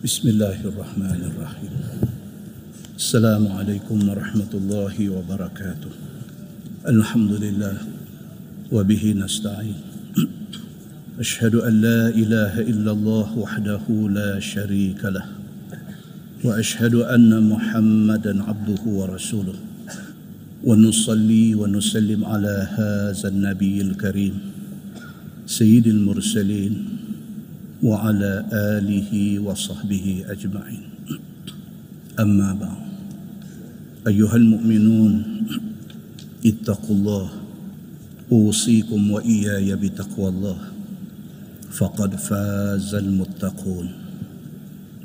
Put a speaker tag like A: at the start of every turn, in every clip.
A: بسم الله الرحمن الرحيم. السلام عليكم ورحمة الله وبركاته. الحمد لله وبه نستعين. أشهد أن لا إله إلا الله وحده لا شريك له. وأشهد أن محمدا عبده ورسوله. ونصلي ونسلم على هذا النبي الكريم. سيد المرسلين. وعلى آله وصحبه أجمعين أما بعد أيها المؤمنون اتقوا الله أوصيكم وإياي بتقوى الله فقد فاز المتقون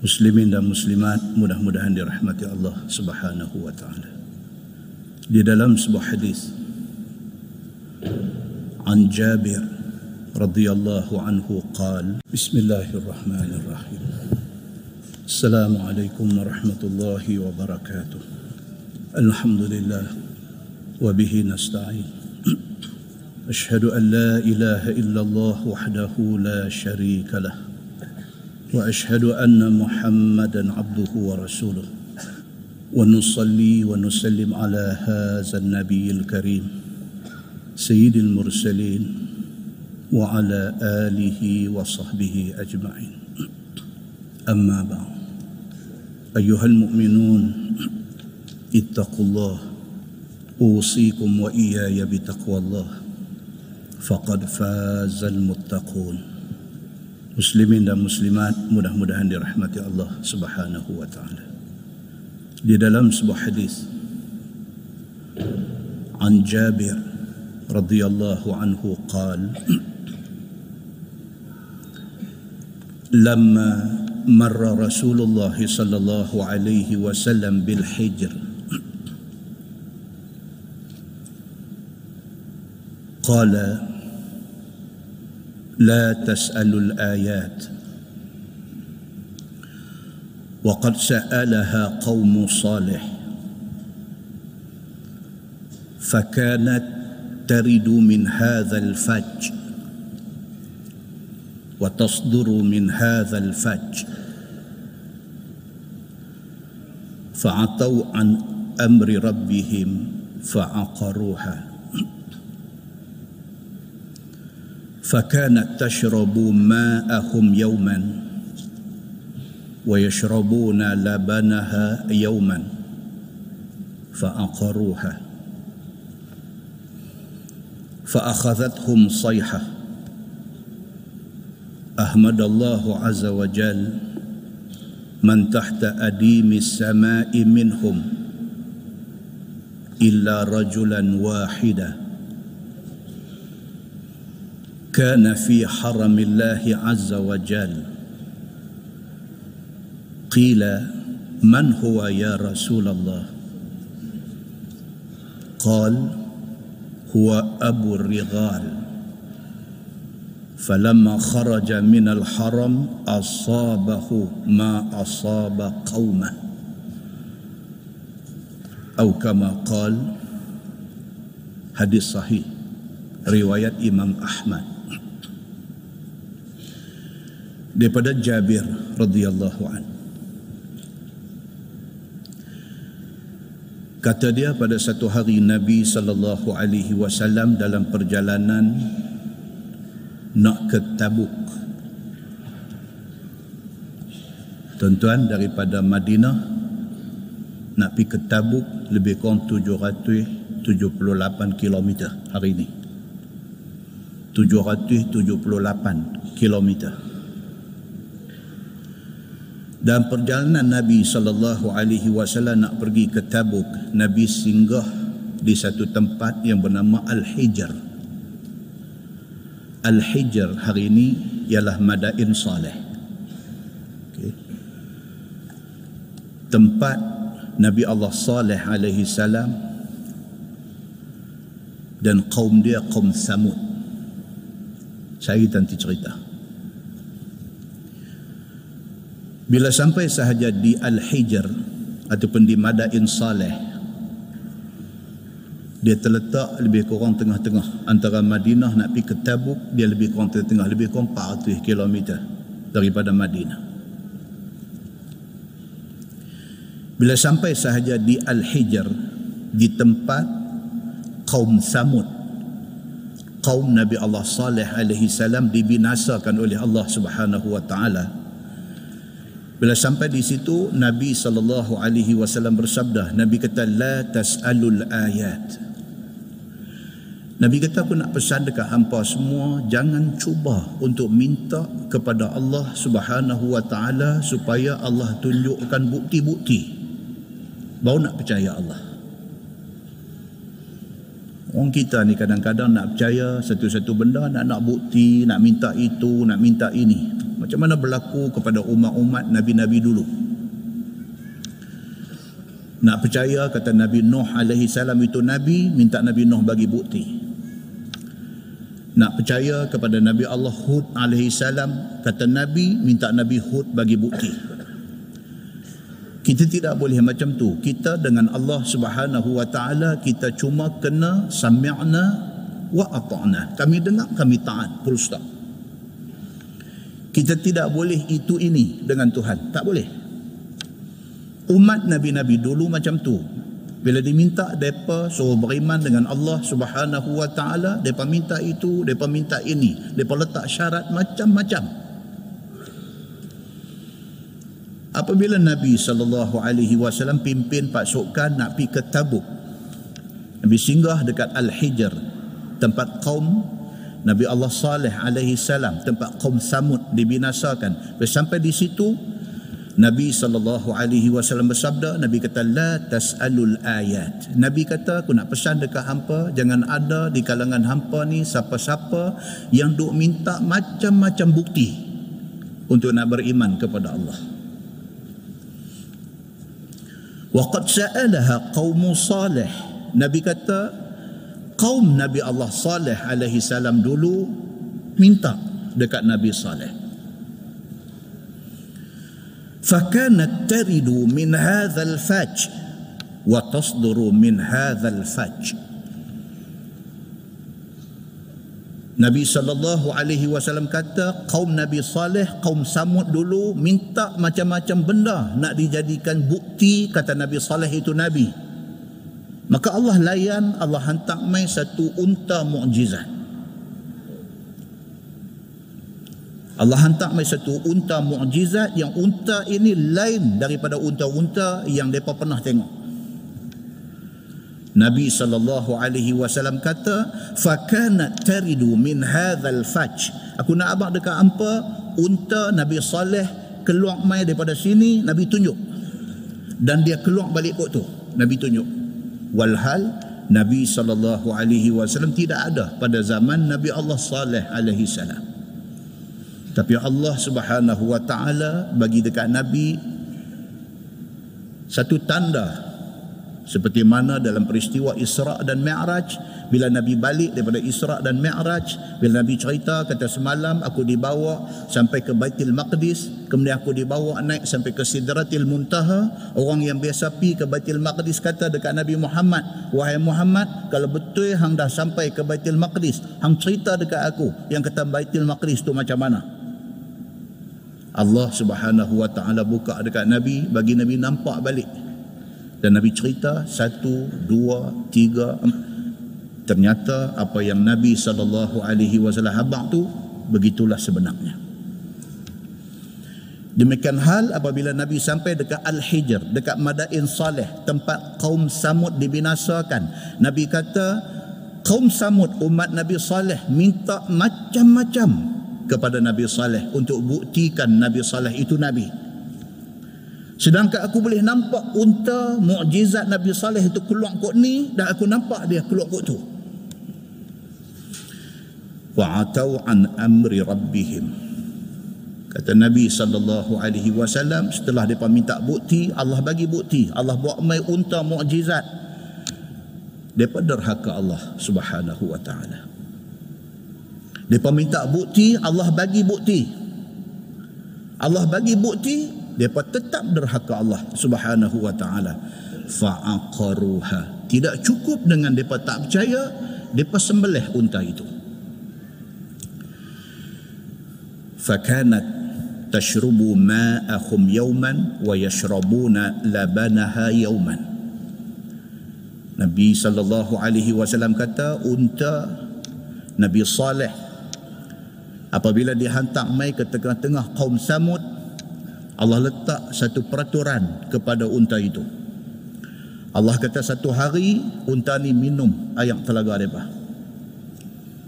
A: Muslimin dan muslimat mudah-mudahan dirahmati Allah Subhanahu wa taala. Di dalam sebuah hadis An Jabir رضي الله عنه قال بسم الله الرحمن الرحيم. السلام عليكم ورحمة الله وبركاته. الحمد لله وبه نستعين. أشهد أن لا إله إلا الله وحده لا شريك له وأشهد أن محمدا عبده ورسوله. ونصلي ونسلم على هذا النبي الكريم سيد المرسلين وعلى آله وصحبه أجمعين أما بعد أيها المؤمنون اتقوا الله أوصيكم وإياي بتقوى الله فقد فاز المتقون Muslimin dan muslimat mudah-mudahan dirahmati Allah Subhanahu wa taala. Di dalam sebuah hadis An Jabir radhiyallahu anhu qala لما مر رسول الله صلى الله عليه وسلم بالحجر. قال لا تسألوا الآيات. وقد سألها قوم صالح. فكانت ترد من هذا الفج. وتصدر من هذا الفج. فعطوا عن أمر ربهم فعقروها. فكانت تشرب ماءهم يوما ويشربون لبنها يوما فعقروها فأخذتهم صيحة أحمد الله عز وجل من تحت أديم السماء منهم إلا رجلا واحدا. كان في حرم الله عز وجل. قيل من هو يا رسول الله؟ قال هو أبو الرغال. فلما خرج من الحرم أصابه ما أصاب قومه أو كما قال حديث صحيح رواية إمام أحمد daripada Jabir radhiyallahu an. Kata dia pada satu hari Nabi sallallahu alaihi wasallam dalam perjalanan nak ke Tabuk. Tuan-tuan daripada Madinah nak pergi ke Tabuk lebih kurang 778 km hari ini. 778 km. Dan perjalanan Nabi sallallahu alaihi wasallam nak pergi ke Tabuk, Nabi singgah di satu tempat yang bernama Al-Hijr. Al-Hijr hari ini ialah Madain Saleh. Okay. Tempat Nabi Allah Saleh alaihi salam dan kaum dia kaum Samud. Saya nanti cerita. Bila sampai sahaja di Al-Hijr ataupun di Madain Saleh dia terletak lebih kurang tengah-tengah. Antara Madinah nak pergi ke Tabuk dia lebih kurang tengah-tengah. Lebih kurang 400 km daripada Madinah. Bila sampai sahaja di Al-Hijr di tempat kaum Samud kaum Nabi Allah Saleh alaihi salam dibinasakan oleh Allah Subhanahu wa taala. Bila sampai di situ Nabi sallallahu alaihi wasallam bersabda Nabi kata la tasalul ayat Nabi kata aku nak pesan dekat hampa semua jangan cuba untuk minta kepada Allah Subhanahu wa taala supaya Allah tunjukkan bukti-bukti baru nak percaya Allah. Orang kita ni kadang-kadang nak percaya satu-satu benda nak nak bukti, nak minta itu, nak minta ini. Macam mana berlaku kepada umat-umat nabi-nabi dulu? Nak percaya kata Nabi Nuh alaihi salam itu nabi, minta Nabi Nuh bagi bukti percaya kepada Nabi Allah Hud alaihi salam kata Nabi minta Nabi Hud bagi bukti. Kita tidak boleh macam tu. Kita dengan Allah Subhanahu wa taala kita cuma kena sami'na wa ata'na. Kami dengar kami taat. Full stop. Kita tidak boleh itu ini dengan Tuhan. Tak boleh. Umat nabi-nabi dulu macam tu bila diminta depa suruh beriman dengan Allah Subhanahu wa taala, depa minta itu, depa minta ini, depa letak syarat macam-macam. Apabila Nabi sallallahu alaihi wasallam pimpin pasukan nak pergi ke Tabuk. Nabi singgah dekat Al-Hijr, tempat kaum Nabi Allah Saleh alaihi salam, tempat kaum Samud dibinasakan. Sampai di situ Nabi sallallahu alaihi wasallam bersabda Nabi kata la tasalul ayat. Nabi kata aku nak pesan dekat hampa jangan ada di kalangan hampa ni siapa-siapa yang duk minta macam-macam bukti untuk nak beriman kepada Allah. Waqad sa'alaha qaum salih. Nabi kata kaum Nabi Allah Saleh alaihi salam dulu minta dekat Nabi Saleh فكانت ترد من هذا الفج وتصدر من هذا الفج Nabi sallallahu alaihi wasallam kata kaum Nabi Saleh, kaum Samud dulu minta macam-macam benda nak dijadikan bukti kata Nabi Saleh itu nabi. Maka Allah layan, Allah hantar mai satu unta mukjizat. Allah hantar mai satu unta mukjizat yang unta ini lain daripada unta-unta yang depa pernah tengok. Nabi sallallahu alaihi wasallam kata, "Fa kanat taridu min hadzal faj." Aku nak abang dekat hampa unta Nabi Saleh keluar mai daripada sini, Nabi tunjuk. Dan dia keluar balik kot tu, Nabi tunjuk. Walhal Nabi sallallahu alaihi wasallam tidak ada pada zaman Nabi Allah Saleh alaihi salam. Tapi Allah Subhanahu wa taala bagi dekat nabi satu tanda seperti mana dalam peristiwa Isra dan Mi'raj bila Nabi balik daripada Isra dan Mi'raj bila Nabi cerita kata semalam aku dibawa sampai ke Baitul Maqdis kemudian aku dibawa naik sampai ke Sidratil Muntaha. Orang yang biasa pi ke Baitul Maqdis kata dekat Nabi Muhammad wahai Muhammad kalau betul hang dah sampai ke Baitul Maqdis hang cerita dekat aku yang kata Baitul Maqdis tu macam mana Allah Subhanahu wa taala buka dekat Nabi bagi Nabi nampak balik. Dan Nabi cerita satu, dua, tiga, ternyata apa yang Nabi sallallahu alaihi wasallam habaq tu begitulah sebenarnya. Demikian hal apabila Nabi sampai dekat Al-Hijr, dekat Madain Saleh, tempat kaum Samud dibinasakan. Nabi kata, kaum Samud umat Nabi Saleh minta macam-macam kepada Nabi Saleh untuk buktikan Nabi Saleh itu Nabi. Sedangkan aku boleh nampak unta mukjizat Nabi Saleh itu keluar kot ni dan aku nampak dia keluar kot tu. Wa'atau an amri rabbihim. Kata Nabi sallallahu alaihi wasallam setelah depa minta bukti, Allah bagi bukti. Allah buat mai unta mukjizat. Depa derhaka Allah Subhanahu wa taala. Mereka minta bukti, Allah bagi bukti. Allah bagi bukti, mereka tetap derhaka Allah subhanahu wa ta'ala. Fa'aqaruha. Tidak cukup dengan mereka tak percaya, mereka sembelih unta itu. Fakanat tashrubu ma'ahum yawman wa yashrabuna labanaha yawman Nabi sallallahu alaihi wasallam kata unta Nabi Saleh apabila dihantar mai ke tengah-tengah kaum Samud Allah letak satu peraturan kepada unta itu. Allah kata satu hari unta ni minum air telaga mereka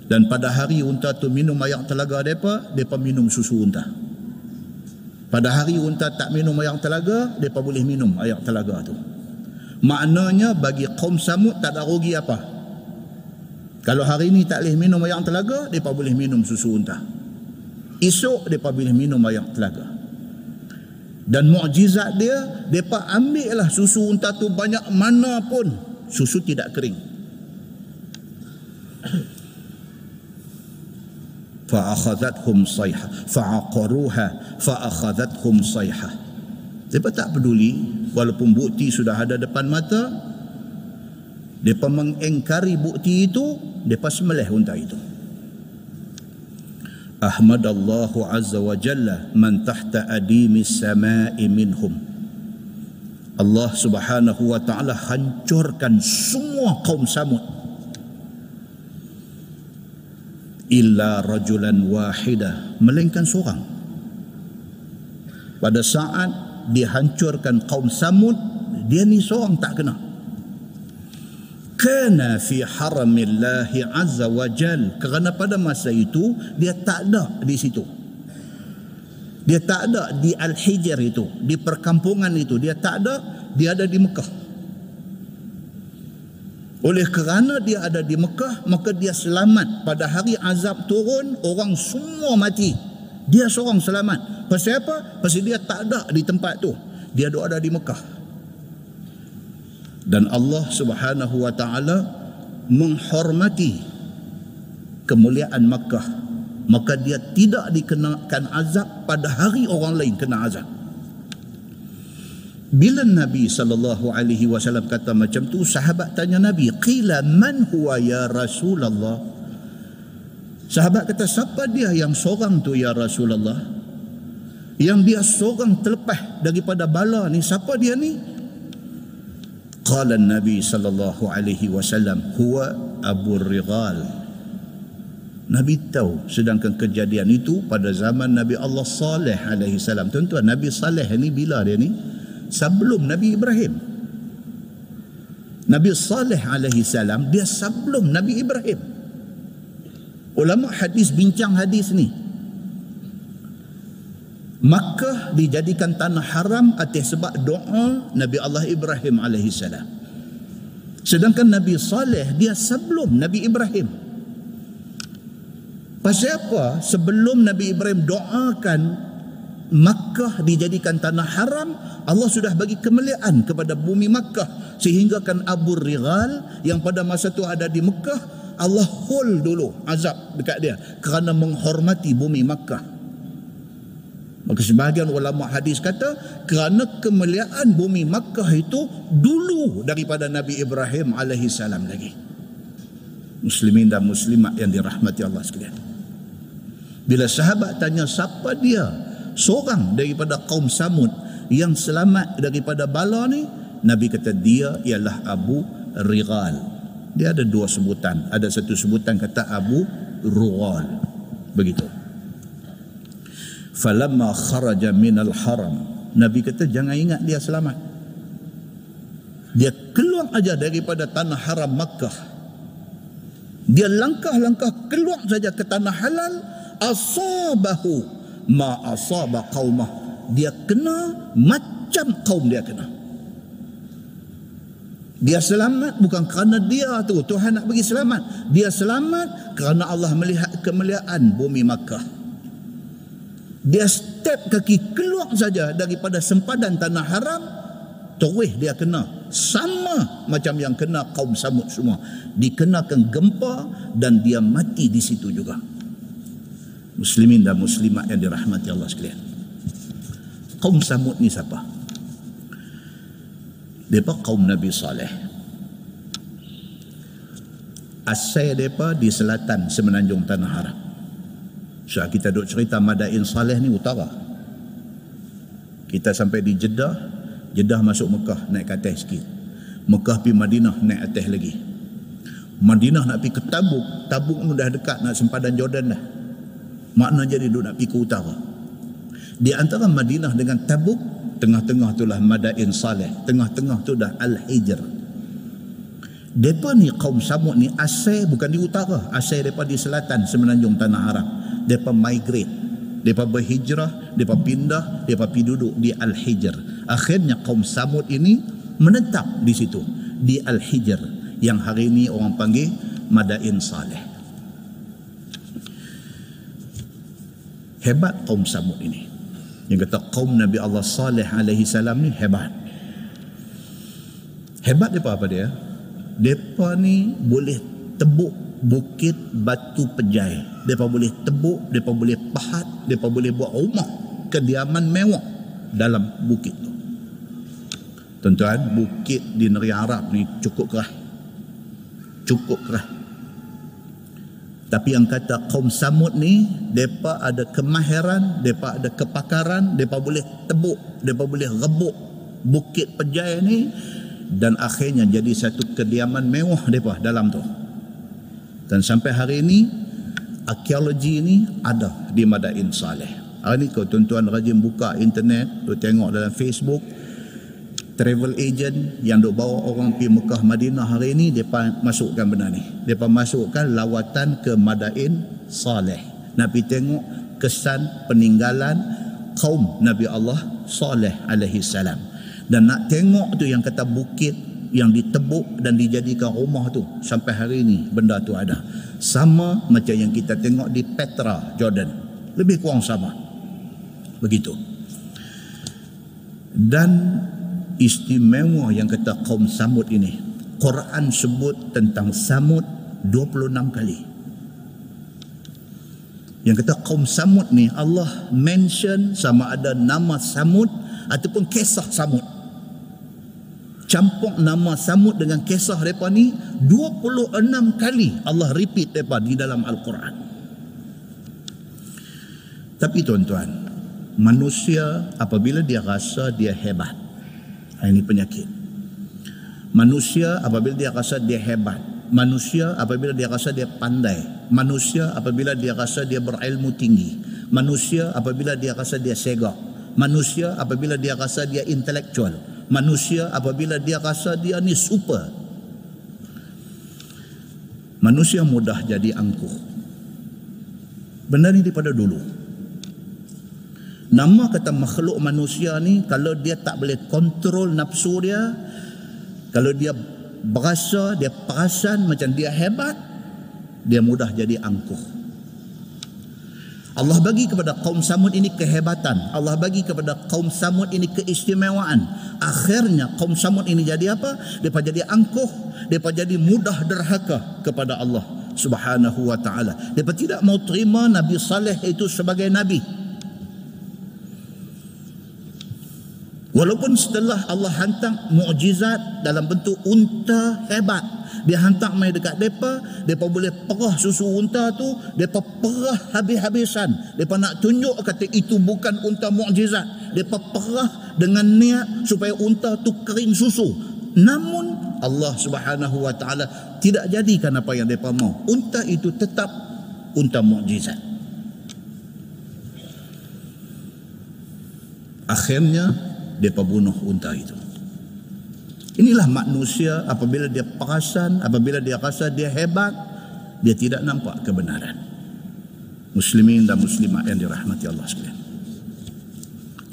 A: dan pada hari unta tu minum air telaga mereka mereka minum susu unta. Pada hari unta tak minum air telaga mereka boleh minum air telaga tu. Maknanya bagi kaum Samud tak ada rugi apa. Kalau hari ini tak boleh minum air telaga mereka boleh minum susu unta esok mereka boleh minum air telaga. Dan mukjizat dia depa ambil lah susu unta tu banyak mana pun susu tidak kering. Fa aqaruha fa akhadhathum sayha. Depa tak peduli walaupun bukti sudah ada depan mata depa mengingkari bukti itu depa sembelih unta itu أحمد الله عز وجل من تحت أديم السماء minhum. Allah subhanahu wa ta'ala hancurkan semua kaum samud. Illa rajulan wahidah. Melainkan seorang. Pada saat dihancurkan kaum samud, dia ni seorang tak kenal kana fi haramillahi azza wa jal. Kerana pada masa itu dia tak ada di situ. Dia tak ada di al-hijr itu di perkampungan itu. Dia tak ada dia ada di Mekah. Oleh kerana dia ada di Mekah maka dia selamat. Pada hari azab turun orang semua mati. Dia seorang selamat. Pasal apa? Pasal dia tak ada di tempat tu. Dia ada di Mekah dan Allah Subhanahu wa taala menghormati kemuliaan Makkah. Maka dia tidak dikenakan azab pada hari orang lain kena azab. Bila Nabi sallallahu alaihi wasallam kata macam tu sahabat tanya Nabi qila man huwa ya Rasulullah? Sahabat kata siapa dia yang seorang tu ya Rasulullah? Yang dia seorang terlepas daripada bala ni siapa dia ni قال النبي صلى الله عليه وسلم هو أبو الرغال Nabi tahu sedangkan kejadian itu pada zaman Nabi Allah Saleh alaihi salam. Tuan-tuan, Nabi Saleh ni bila dia ni? Sebelum Nabi Ibrahim. Nabi Saleh alaihi salam dia sebelum Nabi Ibrahim. Ulama hadis bincang hadis ni. Makkah dijadikan tanah haram atas sebab doa Nabi Allah Ibrahim alaihi salam. Sedangkan Nabi Saleh dia sebelum Nabi Ibrahim. Pasal apa? Sebelum Nabi Ibrahim doakan Makkah dijadikan tanah haram, Allah sudah bagi kemuliaan kepada bumi Makkah sehingga kan Abu Rigal yang pada masa itu ada di Makkah, Allah hold dulu azab dekat dia kerana menghormati bumi Makkah. Maka sebahagian ulama hadis kata kerana kemuliaan bumi Makkah itu dulu daripada Nabi Ibrahim alaihi salam lagi. Muslimin dan muslimat yang dirahmati Allah sekalian. Bila sahabat tanya siapa dia? Seorang daripada kaum Samud yang selamat daripada bala ni, Nabi kata dia ialah Abu Rigal. Dia ada dua sebutan. Ada satu sebutan kata Abu Rugal. Begitu falamma kharaja minal haram. Nabi kata jangan ingat dia selamat. Dia keluar aja daripada tanah haram Makkah. Dia langkah-langkah keluar saja ke tanah halal. Asabahu ma asaba qaumah. Dia kena macam kaum dia kena. Dia selamat bukan kerana dia tu. Tuhan nak bagi selamat. Dia selamat kerana Allah melihat kemuliaan bumi Makkah dia step kaki keluar saja daripada sempadan tanah haram terus dia kena. Sama macam yang kena kaum samud semua. Dikenakan gempa dan dia mati di situ juga. Muslimin dan muslimat yang dirahmati Allah sekalian. Kaum samud ni siapa? Mereka kaum Nabi Saleh. Asal mereka di selatan semenanjung tanah haram So kita duk cerita Madain Saleh ni utara. kita sampai di Jeddah Jeddah masuk Mekah naik ke atas sikit. Mekah pergi Madinah naik atas lagi. Madinah nak pergi ke Tabuk. Tabuk pun dah dekat nak sempadan Jordan dah. Makna jadi duk nak pergi ke utara. Di antara Madinah dengan Tabuk tengah-tengah itulah Madain Saleh. Tengah-tengah tu dah Al-Hijr. Mereka ni kaum Samud ni asal bukan di utara. Asal mereka di selatan semenanjung Tanah Arab mereka migrate mereka berhijrah mereka pindah mereka pergi duduk di Al-Hijr akhirnya kaum Samud ini menetap di situ di Al-Hijr yang hari ini orang panggil Madain Saleh hebat kaum Samud ini yang kata kaum Nabi Allah Saleh alaihi salam ni hebat. Hebat dia apa dia? Depa ni boleh tebuk bukit batu pejai. Depa boleh tebuk, depa boleh pahat, depa boleh buat rumah kediaman mewah dalam bukit tu. Tuan-tuan, bukit di negeri Arab ni cukup kerah. Cukup kerah. Tapi yang kata kaum Samud ni, mereka ada kemahiran, mereka ada kepakaran, mereka boleh tebuk, mereka boleh rebuk bukit pejai ni dan akhirnya jadi satu kediaman mewah mereka dalam tu. Dan sampai hari ini, arkeologi ini ada di Madain Saleh. Hari ini kau tuan-tuan rajin buka internet, tu tengok dalam Facebook, travel agent yang duk bawa orang pergi Mekah Madinah hari ini depa masukkan benda ni. Depa masukkan lawatan ke Madain Saleh. Nabi tengok kesan peninggalan kaum Nabi Allah Saleh alaihi salam. Dan nak tengok tu yang kata bukit yang ditebuk dan dijadikan rumah tu sampai hari ini benda tu ada. Sama macam yang kita tengok di Petra, Jordan. Lebih kurang sama. Begitu. Dan istimewa yang kata kaum Samud ini. Quran sebut tentang Samud 26 kali. Yang kata kaum Samud ni Allah mention sama ada nama Samud ataupun kisah Samud. Campur nama Samud dengan kisah mereka ni 26 kali Allah repeat mereka di dalam Al-Quran. Tapi tuan-tuan, manusia apabila dia rasa dia hebat, Ha, ini penyakit. Manusia apabila dia rasa dia hebat. Manusia apabila dia rasa dia pandai. Manusia apabila dia rasa dia berilmu tinggi. Manusia apabila dia rasa dia segak. Manusia apabila dia rasa dia intelektual. Manusia apabila dia rasa dia ni super. Manusia mudah jadi angkuh. Benar ini daripada dulu. Nama kata makhluk manusia ni kalau dia tak boleh kontrol nafsu dia, kalau dia berasa, dia perasan macam dia hebat, dia mudah jadi angkuh. Allah bagi kepada kaum Samud ini kehebatan. Allah bagi kepada kaum Samud ini keistimewaan. Akhirnya kaum Samud ini jadi apa? Mereka jadi angkuh. Mereka jadi mudah derhaka kepada Allah subhanahu wa ta'ala. Mereka tidak mau terima Nabi Saleh itu sebagai Nabi. Walaupun setelah Allah hantar mukjizat dalam bentuk unta hebat, dia hantar mai dekat depa, depa boleh perah susu unta tu, depa perah habis-habisan. Depa nak tunjuk kata itu bukan unta mukjizat. Depa perah dengan niat supaya unta tu kering susu. Namun Allah Subhanahu wa taala tidak jadikan apa yang depa mau. Unta itu tetap unta mukjizat. Akhirnya dia bunuh unta itu. Inilah manusia apabila dia perasan, apabila dia rasa dia hebat, dia tidak nampak kebenaran. Muslimin dan muslimat yang dirahmati Allah sekalian.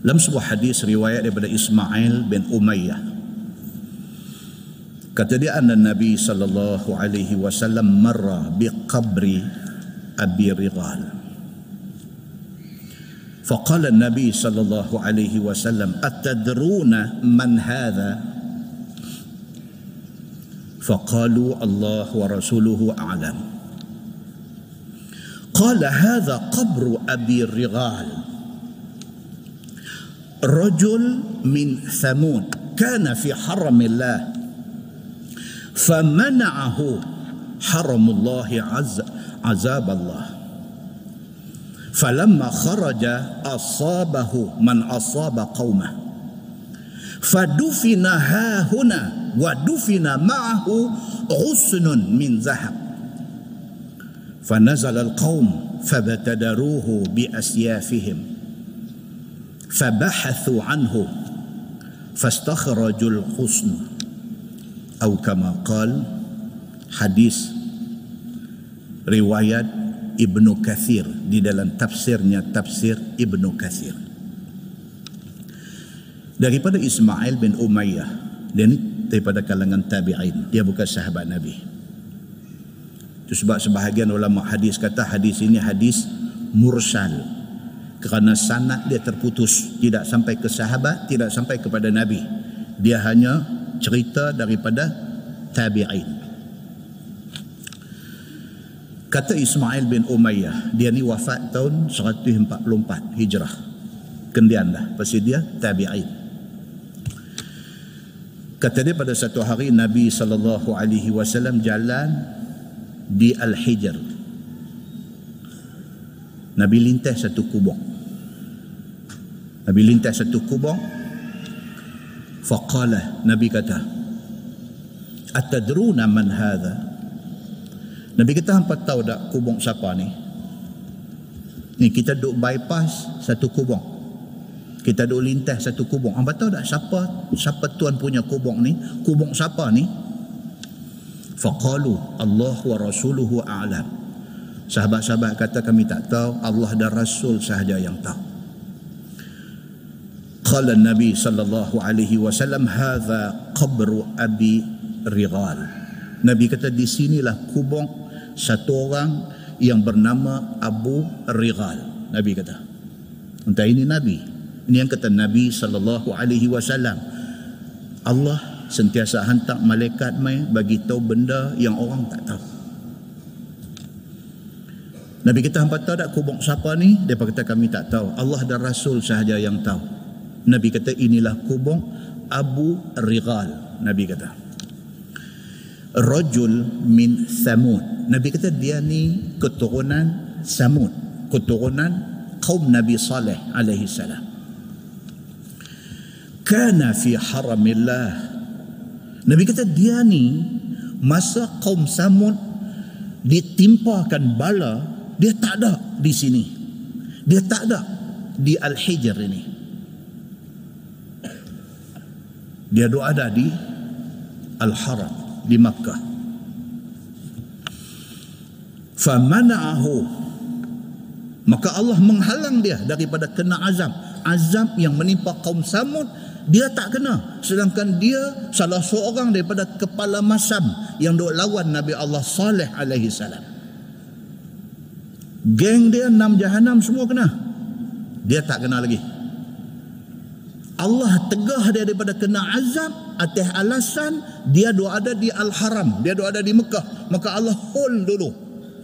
A: Dalam sebuah hadis riwayat daripada Ismail bin Umayyah. Kata dia anna Nabi sallallahu alaihi wasallam marra bi qabri Abi Righal. فقال النبي صلى الله عليه وسلم أتدرون من هذا فقالوا الله ورسوله أعلم. قال هذا قبر أبي الرغال. رجل من ثمود كان في حرم الله فمنعه حرم الله عز عذاب الله. falamma kharaja asabahu man asaba qaumah fadufina ha huna wa dufina ma'ahu ghusnun min zahab فنزل القوم فابتدروه بأسيافهم فبحثوا عنه فاستخرجوا الغصن أو كما قال حديث روايات ابن كثير di dalam tafsirnya tafsir Ibnu Kathir daripada Ismail bin Umayyah dia ni daripada kalangan tabi'in. Dia bukan sahabat Nabi. Itu sebab sebahagian ulama hadis kata hadis ini hadis mursal. Kerana sanad dia terputus tidak sampai ke sahabat tidak sampai kepada Nabi. Dia hanya cerita daripada tabi'in. Kata Ismail bin Umayyah dia ni wafat tahun 144 Hijrah. Kendian dah pasti dia tabi'in kata dia pada satu hari Nabi sallallahu alaihi wasallam jalan di Al-Hijr. Nabi lintas satu kubur. Nabi lintas satu kubur. Faqala Nabi kata Atadruna man hadha Nabi kata hampa tahu tak kubur siapa ni Ni kita duk bypass satu kubur Kita duk lintas satu kubur. Hampa tahu tak? Siapa Siapa tuan punya kubur ni? Kubur siapa ni? Faqalu Allah wa rasuluhu a'lam. Sahabat-sahabat kata kami tak tahu. Allah dan Rasul sahaja yang tahu. Qala nabi sallallahu alaihi wasallam hadha qabru abi rigal nabi kata di sinilah kubur satu orang yang bernama Abu Rigal nabi kata entah ini nabi ini yang kata nabi sallallahu alaihi wasallam Allah sentiasa hantar malaikat mai bagi tahu benda yang orang tak tahu. Nabi kita hampa tahu tak kubur siapa ni? Dia kata kami tak tahu. Allah dan Rasul sahaja yang tahu. Nabi kata inilah kubur Abu Rigal. Nabi kata. Rajul min Samud. Nabi kata dia ni keturunan Samud. Keturunan kaum Nabi Saleh alaihi salam. Kana fi haramillah Nabi kata dia ni masa kaum Samud ditimpakan bala dia tak ada di sini. Dia tak ada di Al-Hijr ini. Dia doa ada di Al-Haram di Makkah. Famana'ahu maka Allah menghalang dia daripada kena azab azab yang menimpa kaum Samud dia tak kena. Sedangkan dia salah seorang daripada kepala masam yang duk lawan Nabi Allah Saleh alaihi salam. Geng dia enam jahanam semua kena. Dia tak kena lagi. Allah tegah dia daripada kena azab atas alasan dia duk ada di Al-Haram dia duk ada di Mekah. Maka Allah hold dulu.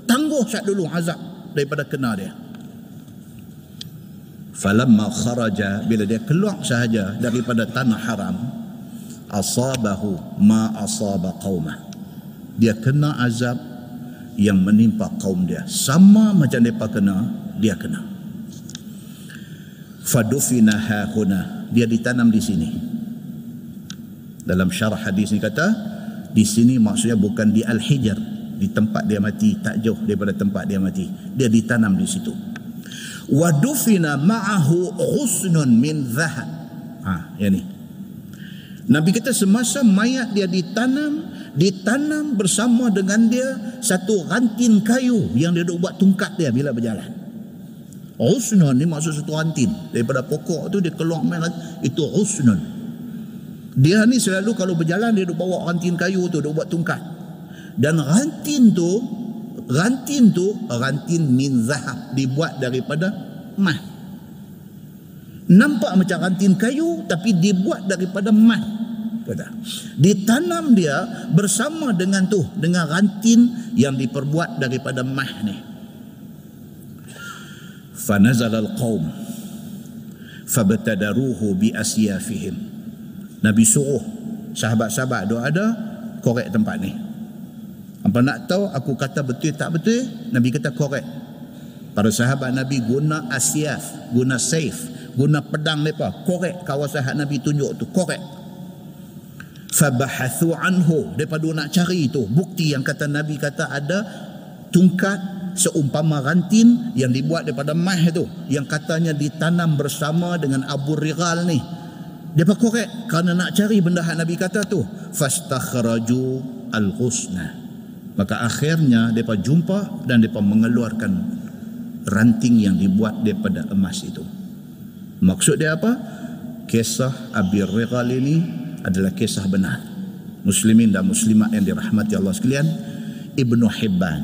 A: Tangguh sat dulu azab daripada kena dia falamma kharaja bila dia keluar sahaja daripada tanah haram asabahu ma asaba qaumah. Dia kena azab yang menimpa kaum dia. Sama macam depa kena dia kena. Fadufina ha huna. Dia ditanam di sini. Dalam syarah hadis ni kata di sini maksudnya bukan di al-hijr di tempat dia mati tak jauh daripada tempat dia mati. Dia ditanam di situ wadufina ma'ahu ghusnun min zahab ha yang ni. Nabi kata semasa mayat dia ditanam ditanam bersama dengan dia satu rantin kayu yang dia duk buat tungkat dia bila berjalan. Husnun ni maksud satu rantin. Daripada pokok tu dia keluar mayat itu husnun. Dia ni selalu kalau berjalan dia duk bawa rantin kayu tu duk buat tungkat. Dan rantin tu rantin tu rantin min zahab dibuat daripada emas nampak macam rantin kayu tapi dibuat daripada emas kata. Ditanam dia bersama dengan tu dengan rantin yang diperbuat daripada emas ni. Fanazal alqaum fabtadaruhu bi asyafihim. Nabi suruh sahabat-sahabat doa ada korek tempat ni apa nak tahu aku kata betul tak betul Nabi kata korek Para sahabat Nabi guna asyaf, guna saif, guna pedang mereka. Korek kawasan Nabi tunjuk tu, korek. Fabahathu anhu. Mereka nak cari itu. Bukti yang kata Nabi kata ada tungkat seumpama rantin yang dibuat daripada mah itu. Yang katanya ditanam bersama dengan Abu Rigal ni. Dia korek kerana nak cari benda yang Nabi kata tu. Fastakhraju al-husna. Maka akhirnya mereka jumpa dan mereka mengeluarkan ranting yang dibuat daripada emas itu. Maksud dia apa? Kisah Abi Rigal ini adalah kisah benar. Muslimin dan muslimat yang dirahmati Allah sekalian. Ibnu Hibban.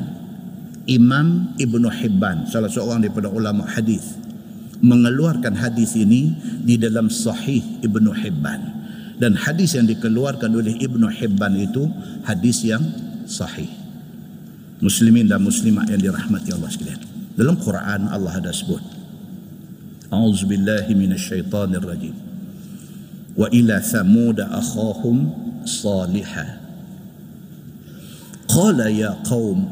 A: Imam Ibnu Hibban. Salah seorang daripada ulama hadis mengeluarkan hadis ini di dalam sahih Ibnu Hibban dan hadis yang dikeluarkan oleh Ibnu Hibban itu hadis yang sahih muslimin dan muslimat yang dirahmati Allah sekalian dalam Quran Allah ada sebut A'udzubillahi minasyaitonir rajim wa ila thamud akhahum salihah qala ya qaum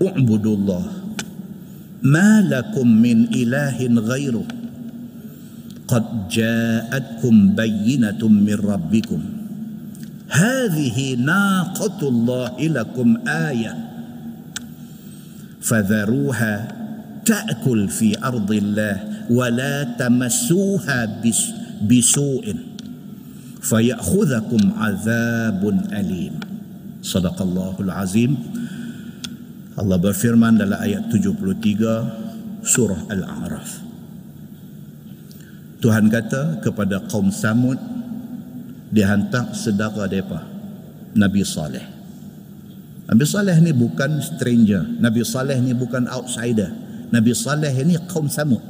A: u'budullah ما لكم من إله غيره قد جاءتكم بينة من ربكم Hadhihi naqatullah ilakum ayah Fadharuha ta'kul fi ardi Allah Wa la tamasuha bisu'in Faya'khudakum azabun alim Sadaqallahul azim. Allah berfirman dalam ayat 73 Surah Al-A'raf. Tuhan kata kepada kaum Samud dihantar sedara mereka Nabi Saleh. Nabi Saleh ni bukan stranger. Nabi Saleh ni bukan outsider. Nabi Saleh ni kaum Samud.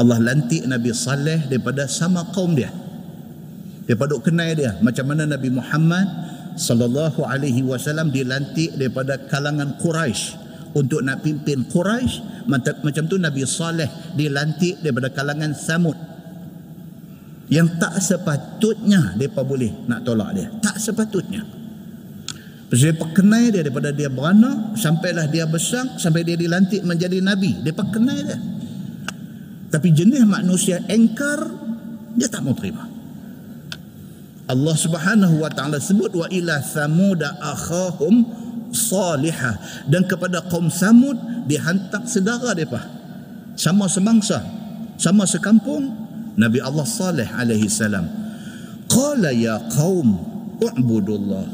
A: Allah lantik Nabi Saleh daripada sama kaum dia. Daripada kenal dia. Macam mana Nabi Muhammad sallallahu alaihi wasallam dilantik daripada kalangan Quraisy untuk nak pimpin Quraisy macam tu Nabi Saleh dilantik daripada kalangan Samud yang tak sepatutnya mereka boleh nak tolak dia. Tak sepatutnya. Sebab kenal dia daripada dia beranak sampailah dia besar sampai dia dilantik menjadi Nabi. Dia kenal dia. Tapi jenis manusia engkar dia tak mau terima. Allah Subhanahu wa taala sebut wa ila samud akhahum salihah. Dan kepada kaum samud dihantar saudara depa sama semangsa sama sekampung Nabi Allah Saleh alaihi salam qala ya qaum u'budullah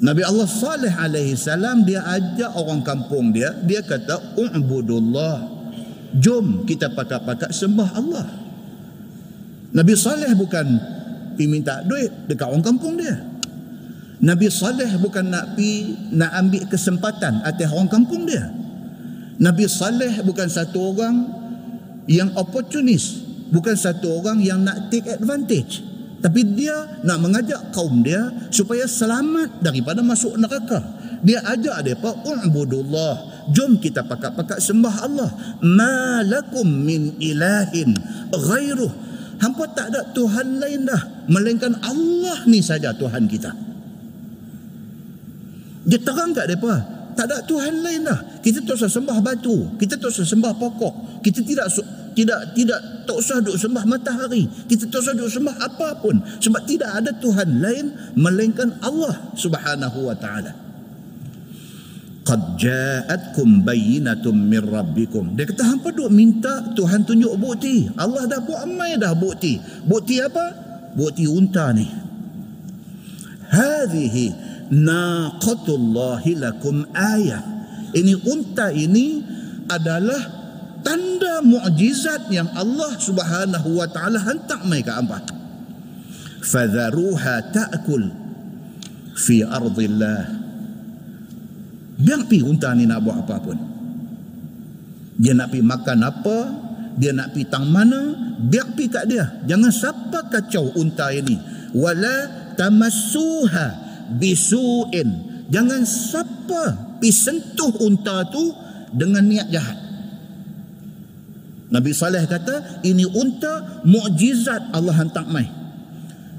A: Nabi Allah Saleh alaihi salam dia ajak orang kampung dia dia kata u'budullah jom kita pakat-pakat sembah Allah Nabi Saleh bukan pi minta duit dekat orang kampung dia. Nabi Saleh bukan nak pi nak ambil kesempatan atas orang kampung dia. Nabi Saleh bukan satu orang yang opportunis, bukan satu orang yang nak take advantage. Tapi dia nak mengajak kaum dia supaya selamat daripada masuk neraka. Dia ajak mereka U'budullah Jom kita pakat-pakat sembah Allah Malakum min ilahin Ghairuh Hampa tak ada Tuhan lain dah. Melainkan Allah ni saja Tuhan kita. Dia terang kat mereka. Tak ada Tuhan lain dah. Kita tak usah sembah batu. Kita tak usah sembah pokok. Kita tidak tidak tidak tak usah duk sembah matahari. Kita tak usah duk sembah apapun. Sebab tidak ada Tuhan lain melainkan Allah subhanahu wa ta'ala. Qad ja'atkum bayyinatun min rabbikum. Dia kata hampa duk minta Tuhan tunjuk bukti? Allah dah buat amai dah bukti. Bukti apa? Bukti unta ni. Hadhihi naqatullahi lakum ayah. Ini unta ini adalah tanda mukjizat yang Allah Subhanahu wa taala hantar mai ke hampa fadharuha ta'kul fi ardillah Biar pi unta ni nak buat apa pun. Dia nak pi makan apa, dia nak pi tang mana, biar pi kat dia. Jangan siapa kacau unta ini. Wala tamassuha bisuin. Jangan siapa pi sentuh unta tu dengan niat jahat. Nabi Saleh kata, ini unta mukjizat Allah hantar mai.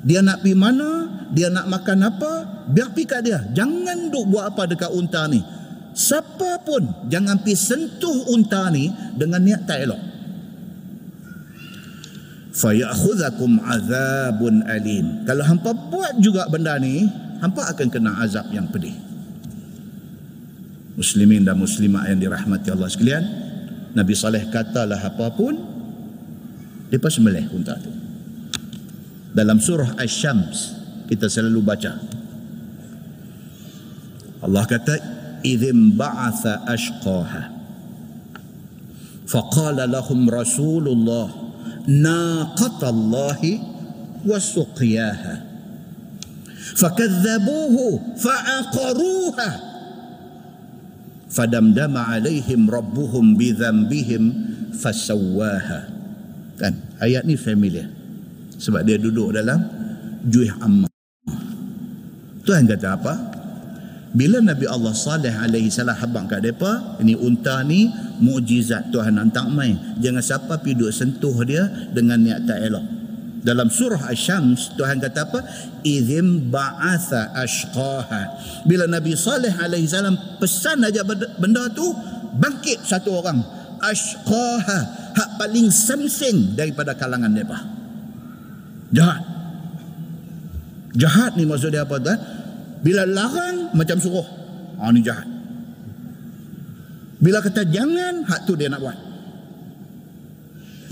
A: Dia nak pi mana, dia nak makan apa, biar pi kat dia. Jangan duk buat apa dekat unta ni. siapa pun jangan pi sentuh unta ni dengan niat tak elok fayakhudhakum azabun alim kalau hampa buat juga benda ni hampa akan kena azab yang pedih muslimin dan muslimat yang dirahmati Allah sekalian Nabi Saleh katalah apa pun dia sembelih unta tu. Dalam surah Asy-Syams kita selalu baca. Allah kata idzim ba'atha ashqaha. Faqala lahum rasulullah naqatallahi wa suqiyaha. Fakadzabuhu fa'aqaruha fadamdama alaihim rabbuhum bidzambihim fasawwaha. Kan? Ayat ni familiar. Sebab dia duduk dalam juih amma. Tuhan kata apa? Bila Nabi Allah Saleh alaihi salam habang kat depa, ini unta ni mukjizat Tuhan hantar mai. Jangan siapa pi duk sentuh dia dengan niat tak elok. Dalam surah Asy-Syams Tuhan kata apa? Idzim ba'atha ashqaha. Bila Nabi Saleh alaihi salam pesan aja benda tu, bangkit satu orang. Ashqaha, hak paling semsing daripada kalangan depa. Jahat. Jahat ni maksud dia apa tuan? Bila larang macam suruh. Ha ni jahat. Bila kata jangan, hak tu dia nak buat.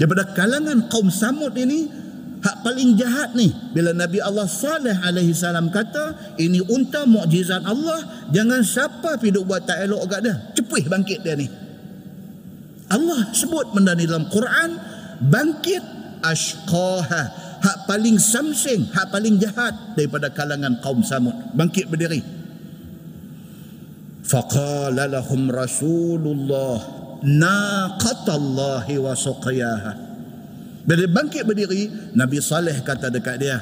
A: Daripada kalangan kaum Samud ini, hak paling jahat ni. Bila Nabi Allah Saleh alaihi salam kata, ini unta mukjizat Allah, jangan siapa pergi buat tak elok kat dia. Cepuih bangkit dia ni. Allah sebut benda ni dalam Quran, bangkit ashqaha hak paling samsing, hak paling jahat daripada kalangan kaum Samud. Bangkit berdiri. Faqala lahum Rasulullah naqatallahi wa suqiyaha. Bila bangkit berdiri, Nabi Saleh kata dekat dia,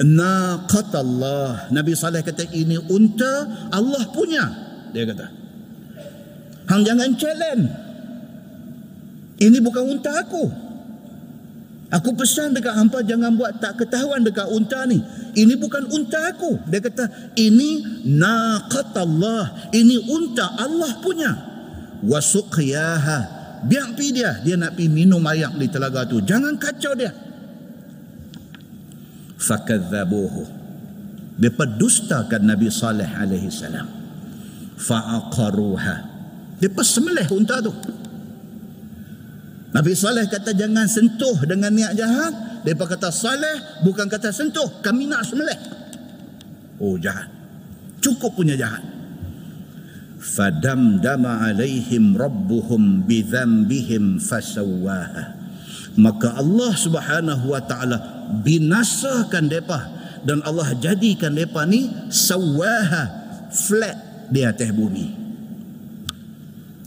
A: Naqatallah. Nabi Saleh kata ini unta Allah punya. Dia kata. Hang jangan challenge. Ini bukan unta aku. Aku pesan dekat hampa jangan buat tak ketahuan dekat unta ni. Ini bukan unta aku. Dia kata, ini naqatallah. Ini unta Allah punya. Wasuqiyaha. Biar pergi dia. Dia nak pergi minum air di telaga tu. Jangan kacau dia. Fakadzabuhu. Dia pedustakan Nabi Saleh alaihi salam. Fa'aqaruha. Dia pesemelih unta tu. Nabi Saleh kata jangan sentuh dengan niat jahat. Mereka kata Saleh bukan kata sentuh. Kami nak semelih. Oh jahat. Cukup punya jahat. Fadam dama alaihim rabbuhum bidhambihim fasawaha. Maka Allah subhanahu wa ta'ala binasakan mereka. Dan Allah jadikan mereka ni sawaha. Flat di atas bumi.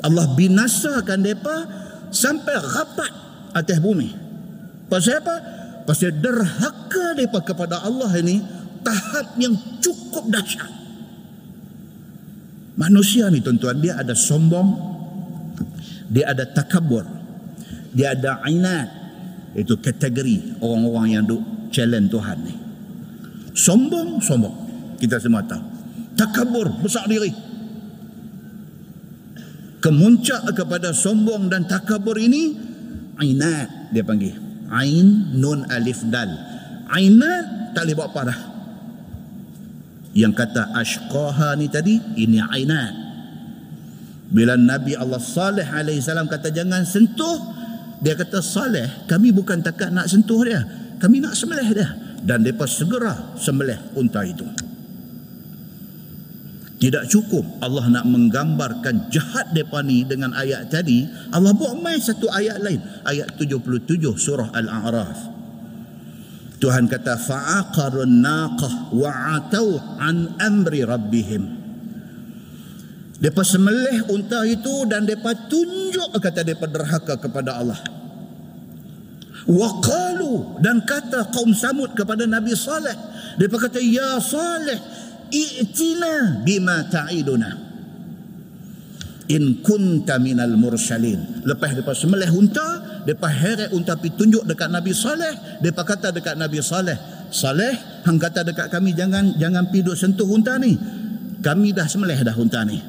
A: Allah binasakan mereka sampai rapat atas bumi. Pasal apa? Pasal derhaka mereka kepada Allah ini tahap yang cukup dahsyat. Manusia ni tuan-tuan dia ada sombong, dia ada takabur, dia ada inat. Itu kategori orang-orang yang duk challenge Tuhan ni. Sombong, sombong. Kita semua tahu. Takabur, besar diri kemuncak kepada sombong dan takabur ini ainat dia panggil ain nun alif dal ainat tak boleh buat apa dah yang kata ashqaha ni tadi ini ainat bila Nabi Allah Saleh alaihi salam kata jangan sentuh dia kata Saleh kami bukan takat nak sentuh dia kami nak sembelih dia dan mereka segera sembelih unta itu tidak cukup Allah nak menggambarkan jahat mereka ni dengan ayat tadi. Allah buat main satu ayat lain. Ayat 77 surah Al-A'raf. Tuhan kata fa'aqarun naqah wa'atau an amri rabbihim. Depa semelih unta itu dan depa tunjuk kata depa derhaka kepada Allah. Waqalu dan kata kaum Samud kepada Nabi Saleh. Depa kata ya Saleh i'tina bima ta'iduna in kunta minal mursalin lepas depa sembelih unta depa heret unta pi tunjuk dekat Nabi Saleh depa kata dekat Nabi Saleh Saleh hang kata dekat kami jangan jangan pi duk sentuh unta ni. Kami dah sembelih dah unta ni.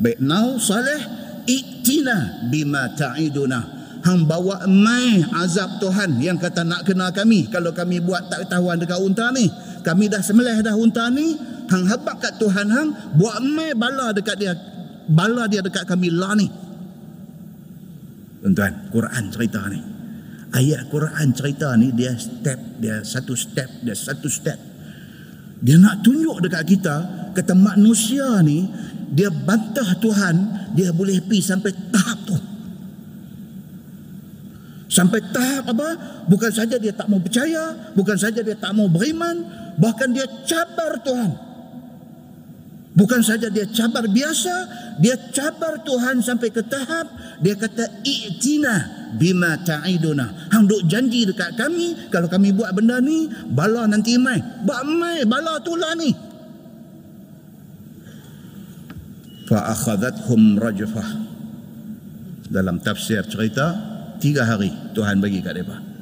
A: Baik now salih iktina bima ta'iduna. Hang bawa mai azab Tuhan yang kata nak kena kami. Kalau kami buat tak ketahuan dekat unta ni kami dah semelih dah unta ni hang habak kat Tuhan hang buat mai bala dekat dia bala dia dekat kami lah ni tuan-tuan Quran cerita ni ayat Quran cerita ni dia step dia satu step dia satu step dia nak tunjuk dekat kita kata manusia ni dia bantah Tuhan dia boleh pergi sampai tahap tu Sampai tahap apa? Bukan saja dia tak mau percaya, bukan saja dia tak mau beriman, bahkan dia cabar Tuhan. Bukan saja dia cabar biasa, dia cabar Tuhan sampai ke tahap dia kata i'tina bima ta'iduna. Hang duk janji dekat kami kalau kami buat benda ni bala nanti mai. Bak mai bala tulah ni. Fa akhadhathum rajfah. Dalam tafsir cerita tiga hari Tuhan bagi kat mereka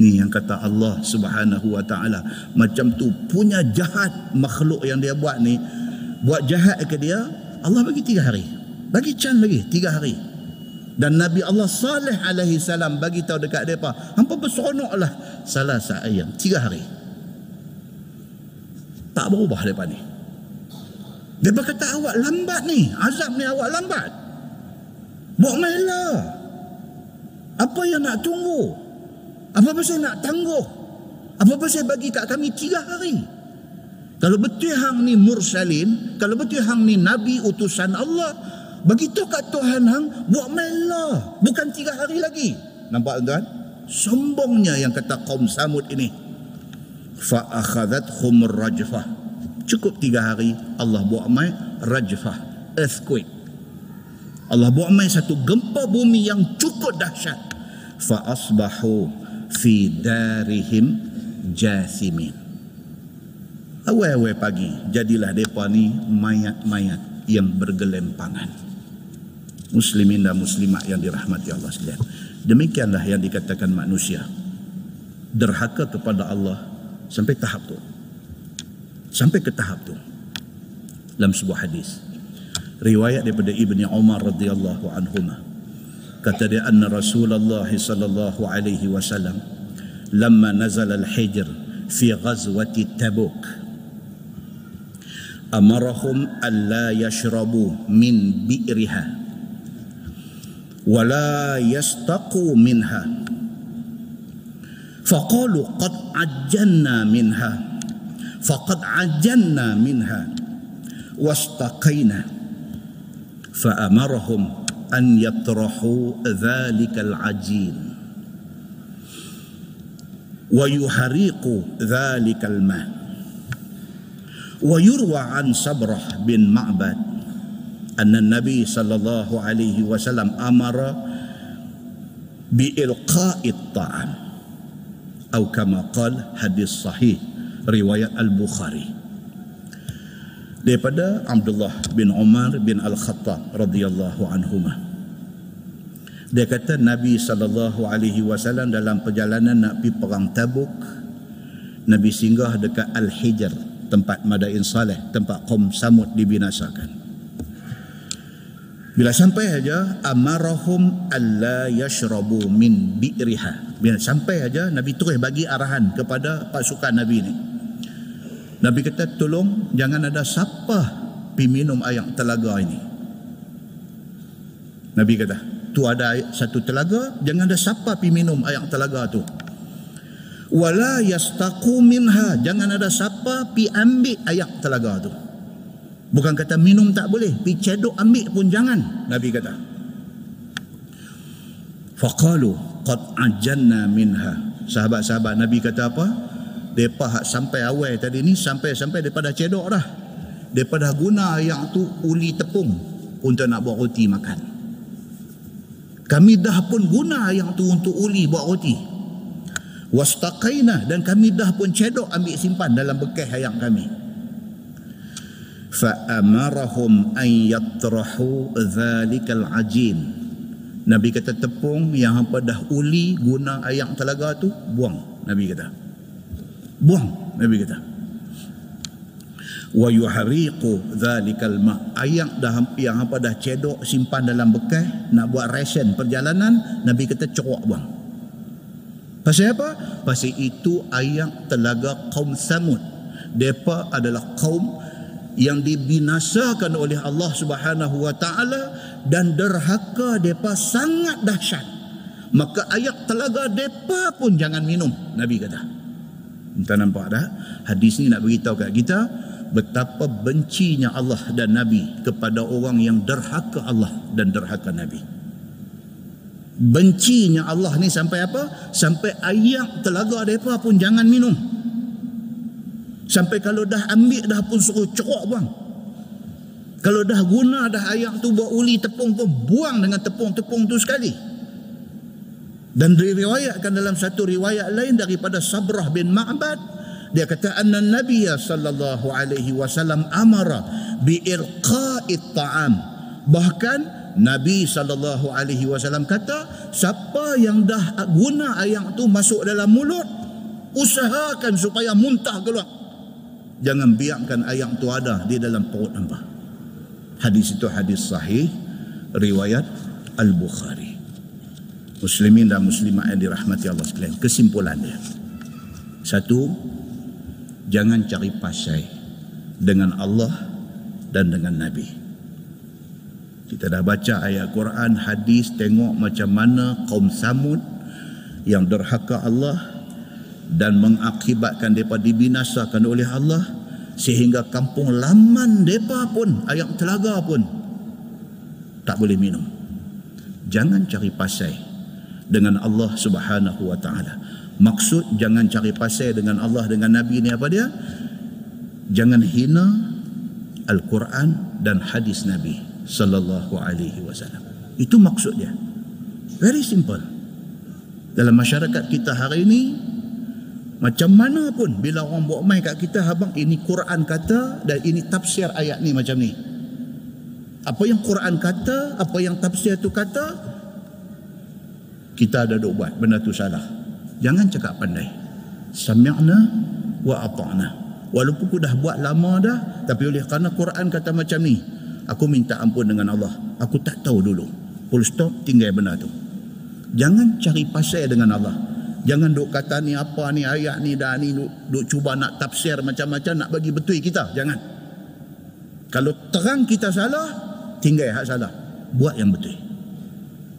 A: ni yang kata Allah subhanahu wa ta'ala macam tu punya jahat makhluk yang dia buat ni buat jahat ke dia Allah bagi tiga hari. Bagi can lagi tiga hari. Dan Nabi Allah Saleh alaihi salam bagi tahu dekat mereka hampa berseronoklah salah ayam tiga hari. Tak berubah mereka ni. Dia berkata awak lambat ni. Azab ni awak lambat. Buat mainlah apa yang nak tunggu? Apa pasal nak tangguh? Apa pasal bagi kat kami tiga hari? Kalau betul hang ni mursalin, kalau betul hang ni nabi utusan Allah, bagi tu kat Tuhan hang buat melah, bukan tiga hari lagi. Nampak tuan? Sombongnya yang kata kaum Samud ini. Fa akhadhathum rajfah. Cukup tiga hari Allah buat mai rajfah, earthquake. Allah buat mai satu gempa bumi yang cukup dahsyat fa asbahu fi darihim jasimin awal-awal pagi jadilah depa ni mayat-mayat yang bergelempangan. Muslimin dan muslimat yang dirahmati Allah sekalian. Demikianlah yang dikatakan manusia. Derhaka kepada Allah sampai tahap tu. Sampai ke tahap tu. Dalam sebuah hadis. Riwayat daripada Ibni Umar radhiyallahu anhumah kata dia anna Rasulullah sallallahu alaihi wasallam lamma nazala al-hijr fi ghazwati tabuk an la yashrabu min bi'riha ولا يستقوا منها. فقالوا قد عجلنا منها فقد عجلنا منها واستقينا. فأمرهم أن يطرحوا ذلك العجين ويحرقوا ذلك الماء. wa yurwa an Sabrah bin Ma'bad anna Nabi sallallahu alaihi wasallam amara bi ilqa'it ta'am atau kama qala hadis sahih riwayat Al-Bukhari daripada Abdullah bin Umar bin Al-Khattab radhiyallahu anhumah. Dia kata Nabi sallallahu alaihi wasallam dalam perjalanan nak pergi perang Tabuk Nabi singgah dekat Al-Hijr tempat Madain Saleh tempat kaum Samud dibinasakan. Bila sampai aja amarahum alla yashrabu min bi'riha. Bila sampai aja Nabi terus bagi arahan kepada pasukan Nabi ni. Nabi kata tolong jangan ada siapa pi minum air telaga ini. Nabi kata, tu ada satu telaga, jangan ada siapa pi minum air telaga tu. Wala yastaqu minha, jangan ada siapa pi ambil air telaga tu. Bukan kata minum tak boleh, pi cedok ambil pun jangan, Nabi kata. Faqalu qad ajanna minha. Sahabat-sahabat Nabi kata apa? Depa sampai awal tadi ni sampai-sampai depa dah cedok dah. Depa dah guna yang tu uli tepung untuk nak buat roti makan. Kami dah pun guna yang tu untuk uli buat roti. Wastaqaina dan kami dah pun cedok ambil simpan dalam bekas ayam kami. Fa amarahum an yatrahu dhalikal ajin. Nabi kata tepung yang hampa dah uli guna ayam telaga tu buang. Nabi kata buang Nabi kata wa yuhariqu dhalikal ma ayak dah yang apa dah cedok simpan dalam bekas nak buat ration perjalanan nabi kata cerok buang pasal apa? Pasal itu ayak telaga kaum samud. Depa adalah kaum yang dibinasakan oleh Allah Subhanahu wa taala dan derhaka depa sangat dahsyat. Maka ayak telaga depa pun jangan minum nabi kata. Entah nampak dah hadis ni nak beritahu kat kita betapa bencinya Allah dan Nabi kepada orang yang derhaka Allah dan derhaka Nabi. Bencinya Allah ni sampai apa? Sampai ayak telaga mereka pun jangan minum. Sampai kalau dah ambil dah pun suruh cerok buang. Kalau dah guna dah ayak tu buat uli tepung pun buang dengan tepung-tepung tu sekali. Dan diriwayatkan dalam satu riwayat lain daripada Sabrah bin Ma'bad dia kata anna nabiy sallallahu alaihi wasallam amara bi ilqa'it ta'am bahkan nabi sallallahu alaihi wasallam kata siapa yang dah guna ayam tu masuk dalam mulut usahakan supaya muntah keluar. Jangan biarkan ayam tu ada di dalam perut hamba. Hadis itu hadis sahih riwayat al-bukhari. Muslimin dan muslimat yang dirahmati Allah sekalian kesimpulannya satu jangan cari pasai dengan Allah dan dengan Nabi. Kita dah baca ayat Quran, hadis, tengok macam mana kaum Samud yang derhaka Allah dan mengakibatkan mereka dibinasakan oleh Allah sehingga kampung laman mereka pun, ayam telaga pun tak boleh minum. Jangan cari pasai dengan Allah subhanahu wa ta'ala. Maksud jangan cari pasal dengan Allah dengan Nabi ni apa dia? Jangan hina Al-Quran dan hadis Nabi sallallahu alaihi wasallam. Itu maksud dia. Very simple. Dalam masyarakat kita hari ini macam mana pun bila orang buat main kat kita abang ini Quran kata dan ini tafsir ayat ni macam ni. Apa yang Quran kata apa yang tafsir tu kata kita ada duk buat. Benda tu salah. Jangan cakap pandai. Sami'na wa ata'na. Walaupun aku dah buat lama dah tapi oleh kerana Quran kata macam ni aku minta ampun dengan Allah. Aku tak tahu dulu. Full stop tinggal benda tu. Jangan cari pasal dengan Allah. Jangan duk kata ni apa ni ayat ni dah ni duk, duk cuba nak tafsir macam-macam nak bagi betul kita. Jangan. Kalau terang kita salah tinggal hak salah. Buat yang betul.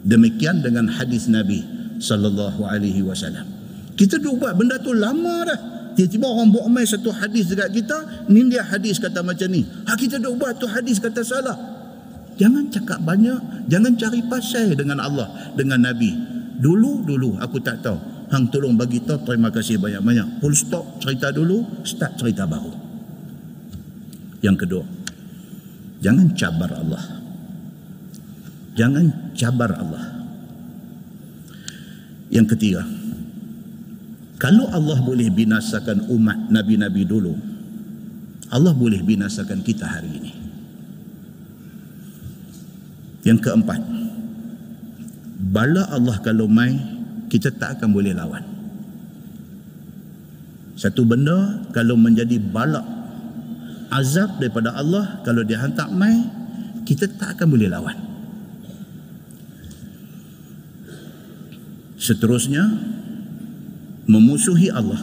A: Demikian dengan hadis Nabi sallallahu alaihi wasallam. Kita duk buat benda tu lama dah. Tiba-tiba orang buat mai satu hadis dekat kita, ni dia hadis kata macam ni. Ha kita duk buat tu hadis kata salah. Jangan cakap banyak, jangan cari pasal dengan Allah, dengan Nabi. Dulu dulu aku tak tahu. Hang tolong bagi tahu terima kasih banyak-banyak. Full stop cerita dulu, start cerita baru. Yang kedua, jangan cabar Allah. Jangan cabar Allah. Yang ketiga, kalau Allah boleh binasakan umat Nabi-Nabi dulu, Allah boleh binasakan kita hari ini. Yang keempat, bala Allah kalau mai, kita tak akan boleh lawan. Satu benda, kalau menjadi bala azab daripada Allah, kalau dia hantar mai, kita tak akan boleh lawan. Seterusnya memusuhi Allah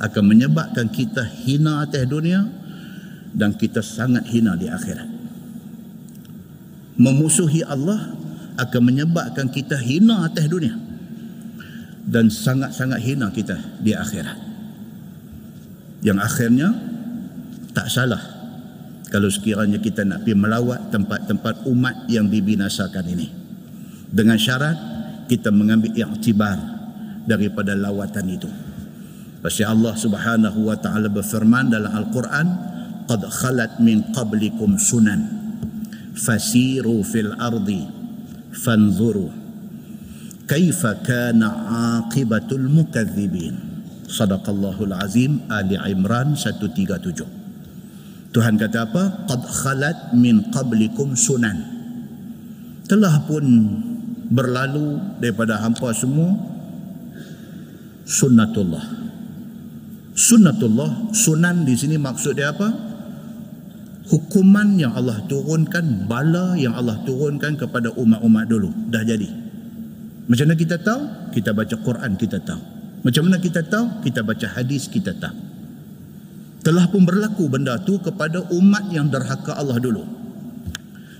A: akan menyebabkan kita hina atas dunia dan kita sangat hina di akhirat. Memusuhi Allah akan menyebabkan kita hina atas dunia dan sangat-sangat hina kita di akhirat. Yang akhirnya tak salah kalau sekiranya kita nak pergi melawat tempat-tempat umat yang dibinasakan ini. Dengan syarat kita mengambil i'tibar daripada lawatan itu. Pasal Allah Subhanahu wa taala berfirman dalam Al-Quran, "Qad khalat min qablikum sunan fasiru fil ardi fanzuru kaifa kana aqibatul mukadzibin." Sadaqallahul Azim Ali Imran 137. Tuhan kata apa? Qad khalat min qablikum sunan. Telah pun berlalu daripada hampa semua sunnatullah. Sunnatullah sunan di sini maksud dia apa? Hukuman yang Allah turunkan bala yang Allah turunkan kepada umat-umat dulu. Dah jadi. Macam mana kita tahu? Kita baca Quran kita tahu. Macam mana kita tahu? Kita baca hadis kita tahu. Telah pun berlaku benda tu kepada umat yang derhaka Allah dulu.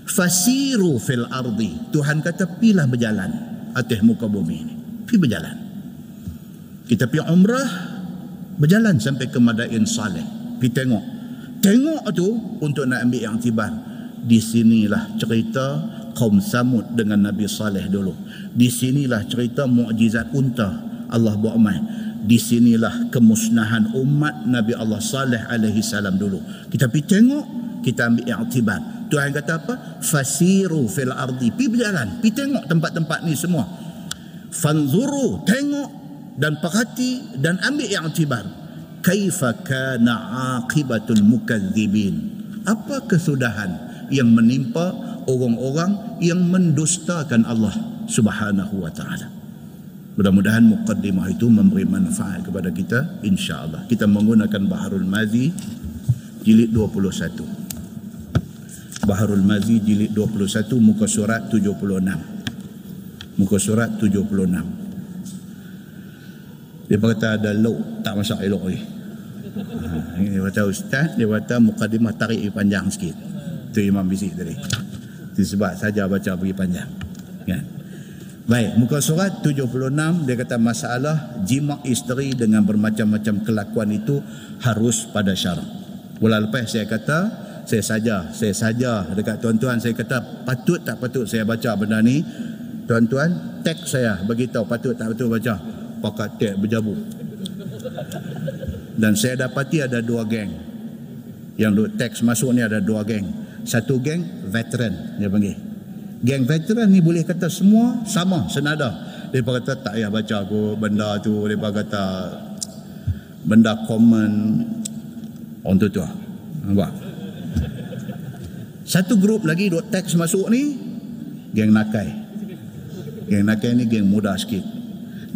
A: Fasiru fil ardi. Tuhan kata pilah berjalan. Atas muka bumi ini. Pi berjalan kita pi umrah berjalan sampai ke Madain Saleh pi tengok Tengok tu untuk nak ambil yang tibar. Di sinilah cerita kaum Samud dengan Nabi Saleh dulu. Di sinilah cerita mukjizat unta Allah buat mai. Di sinilah kemusnahan umat Nabi Allah Saleh alaihi salam dulu. Kita pergi tengok, kita ambil yang tibar. Tuhan kata apa? Fasiru fil ardi. Pi berjalan, pi tengok tempat-tempat ni semua. Fanzuru, tengok dan perhati dan ambil yang kaifa kana aqibatul mukadzibin apa kesudahan yang menimpa orang-orang yang mendustakan Allah Subhanahu wa taala? Mudah-mudahan mukaddimah itu memberi manfaat kepada kita insya-Allah. Kita menggunakan Baharul Mazi jilid 21 Baharul Mazi jilid 21 muka surat 76 muka surat 76 dia kata ada law tak masak elok ni Ha, dia kata ustaz, dia kata mukadimah tarik panjang sikit. Itu Imam Bisik tadi. Itu sebab saja baca pergi panjang. Kan? Baik, muka surat 76 dia kata masalah jima isteri dengan bermacam-macam kelakuan itu harus pada syarat. Bulan lepas saya kata saya saja, saya saja dekat tuan-tuan saya kata patut tak patut saya baca benda ni. Tuan-tuan, teks saya beritahu patut tak patut baca. Pakat teks berjabu dan saya dapati ada dua geng. Yang teks masuk ni ada dua geng. Satu geng veteran dia panggil. Geng veteran ni boleh kata semua sama senada. Dia kata tak payah baca aku benda tu. Dia kata benda common. Untuk tu nampak? Satu grup lagi duk teks masuk ni geng nakai. Geng nakai ni geng muda sikit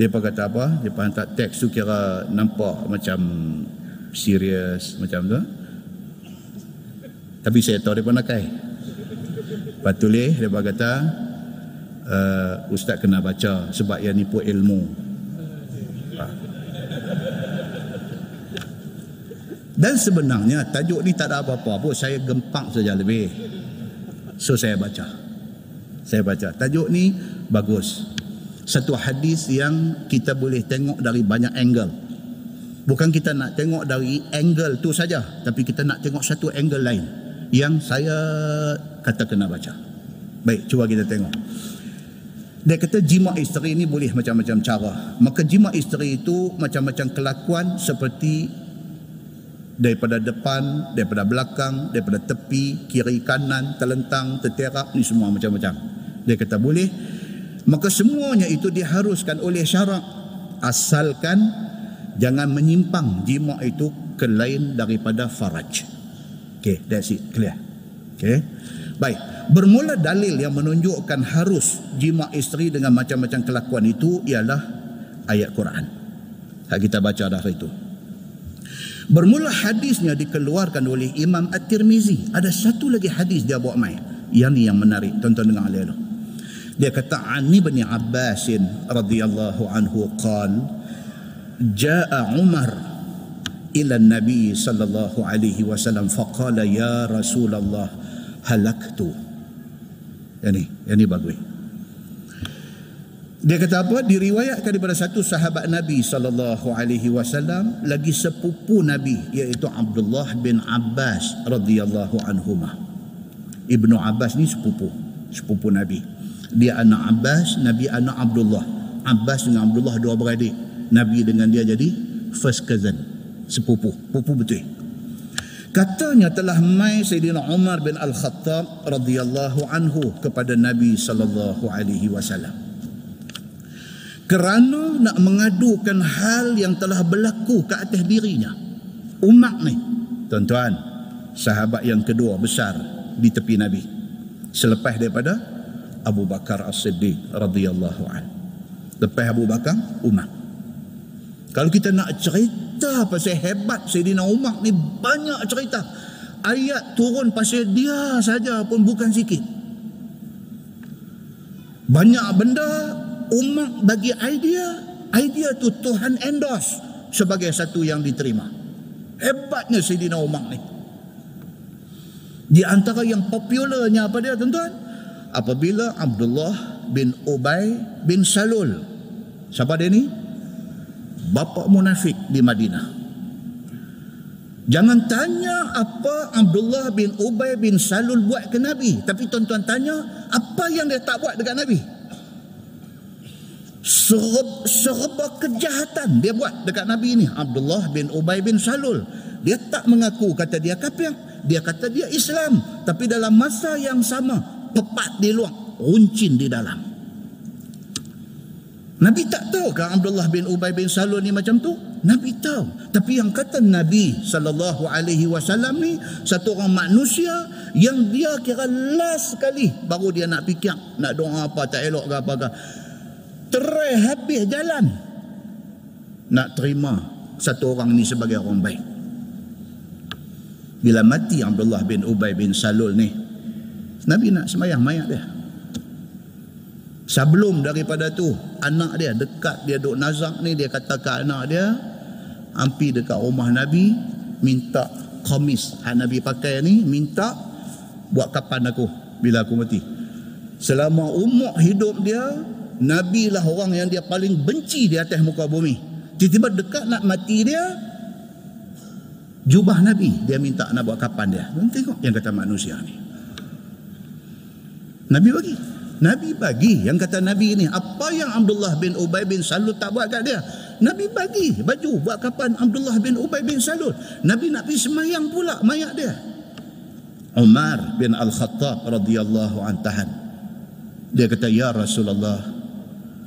A: dia kata apa? Dia hantar teks tu kira nampak macam serius macam tu. Tapi saya tahu dia pun nakai lepas tulis dia kata uh, ustaz kena baca sebab yang nipu ilmu. Ha. dan sebenarnya tajuk ni tak ada apa-apa pun. Saya gempak saja lebih. So saya baca. Saya baca. Tajuk ni bagus satu hadis yang kita boleh tengok dari banyak angle. Bukan kita nak tengok dari angle tu saja, tapi kita nak tengok satu angle lain yang saya kata kena baca. Baik, cuba kita tengok. Dia kata jima isteri ini boleh macam-macam cara. Maka jima isteri itu macam-macam kelakuan seperti daripada depan, daripada belakang, daripada tepi, kiri kanan, telentang, terterak, ni semua macam-macam. Dia kata boleh maka semuanya itu diharuskan oleh syarak. Asalkan jangan menyimpang jima itu ke lain daripada faraj. Okay that's it. Clear? Okay baik. Bermula dalil yang menunjukkan harus jima isteri dengan macam-macam kelakuan itu ialah ayat Quran. Tak kita baca dah itu. Bermula hadisnya dikeluarkan oleh Imam At-Tirmizi. Ada satu lagi hadis dia bawa mai. Yang ni yang menarik. Tonton dengan alih dia kata an ibn Abbas radhiyallahu anhu qal jaa Umar ila Nabi sallallahu alaihi wasallam faqala ya Rasulullah halaktu ini ini bagus. Dia kata apa? Diriwayatkan daripada satu sahabat Nabi sallallahu alaihi wasallam lagi sepupu Nabi iaitu Abdullah bin Abbas radhiyallahu anhuma Ibnu Abbas ni sepupu sepupu Nabi dia anak Abbas Nabi anak Abdullah. Abbas dengan Abdullah dua beradik. Nabi dengan dia jadi first cousin. Sepupu. Pupu betul. Katanya telah mai Sayyidina Umar bin Al-Khattab radhiyallahu anhu kepada Nabi sallallahu alaihi wasallam. Kerana nak mengadukan hal yang telah berlaku ke atas dirinya. Umar ni. Tuan-tuan sahabat yang kedua besar di tepi Nabi. Selepas daripada Abu Bakar As-Siddiq radhiyallahu an. Lepas Abu Bakar, Umar. Kalau kita nak cerita pasal hebat Sayyidina Umar ni banyak cerita. ayat turun pasal dia saja pun bukan sikit. Banyak benda umat bagi idea, idea tu Tuhan endorse sebagai satu yang diterima. Hebatnya Sayyidina Umar ni. Di antara yang popularnya apa dia tuan-tuan? Apabila Abdullah bin Ubay bin Salul. Siapa dia ni? Bapa munafik di Madinah. Jangan tanya apa Abdullah bin Ubay bin Salul buat ke Nabi. Tapi tuan-tuan tanya apa yang dia tak buat dekat Nabi. Serba, serba kejahatan dia buat dekat Nabi ini. Abdullah bin Ubay bin Salul. Dia tak mengaku kata dia kafir. Dia kata dia Islam. Tapi dalam masa yang sama, pepat di luar, runcin di dalam. Nabi tak tahu kan Abdullah bin Ubay bin Salul ni macam tu? Nabi tahu. Tapi yang kata Nabi sallallahu alaihi wasallam ni satu orang manusia yang dia kira last sekali baru dia nak fikir nak doa apa tak elok ke apa ke. Terai habis jalan nak terima satu orang ni sebagai orang baik. Bila mati Abdullah bin Ubay bin Salul ni Nabi nak semayang mayat dia. Sebelum daripada tu anak dia dekat dia duk nazak ni dia kata ke anak dia ampi dekat rumah Nabi minta komis yang Nabi pakai ni minta buat kapan aku? Bila aku mati? Selama umur hidup dia Nabi lah orang yang dia paling benci di atas muka bumi. Tiba-tiba dekat nak mati dia jubah Nabi. Dia minta nak buat kapan dia? Tengok yang kata manusia ni Nabi bagi. Nabi bagi. Yang kata Nabi ni apa yang Abdullah bin Ubay bin Salul tak buat kat dia? Nabi bagi baju buat kapan Abdullah bin Ubay bin Salul Nabi nak pergi semayang pula mayat dia. Umar bin Al-Khattab radhiyallahu an tahan dia kata ya Rasulullah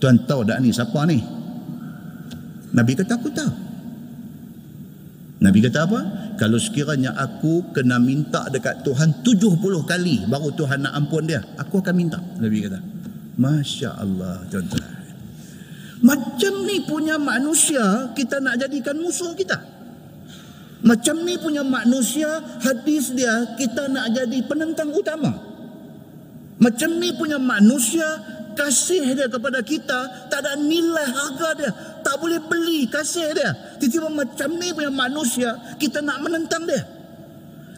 A: tuan tahu tak ni siapa ni? Nabi kata aku tahu Nabi kata apa? Kalau sekiranya aku kena minta dekat Tuhan 70 kali baru Tuhan nak ampun dia, aku akan minta. Nabi kata. Masya Allah tuan-tuan. Macam ni punya manusia kita nak jadikan musuh kita. Macam ni punya manusia hadis dia kita nak jadi penentang utama. Macam ni punya manusia kasih dia kepada kita tak ada nilai harga dia tak boleh beli kasih dia tiba-tiba macam ni punya manusia kita nak menentang dia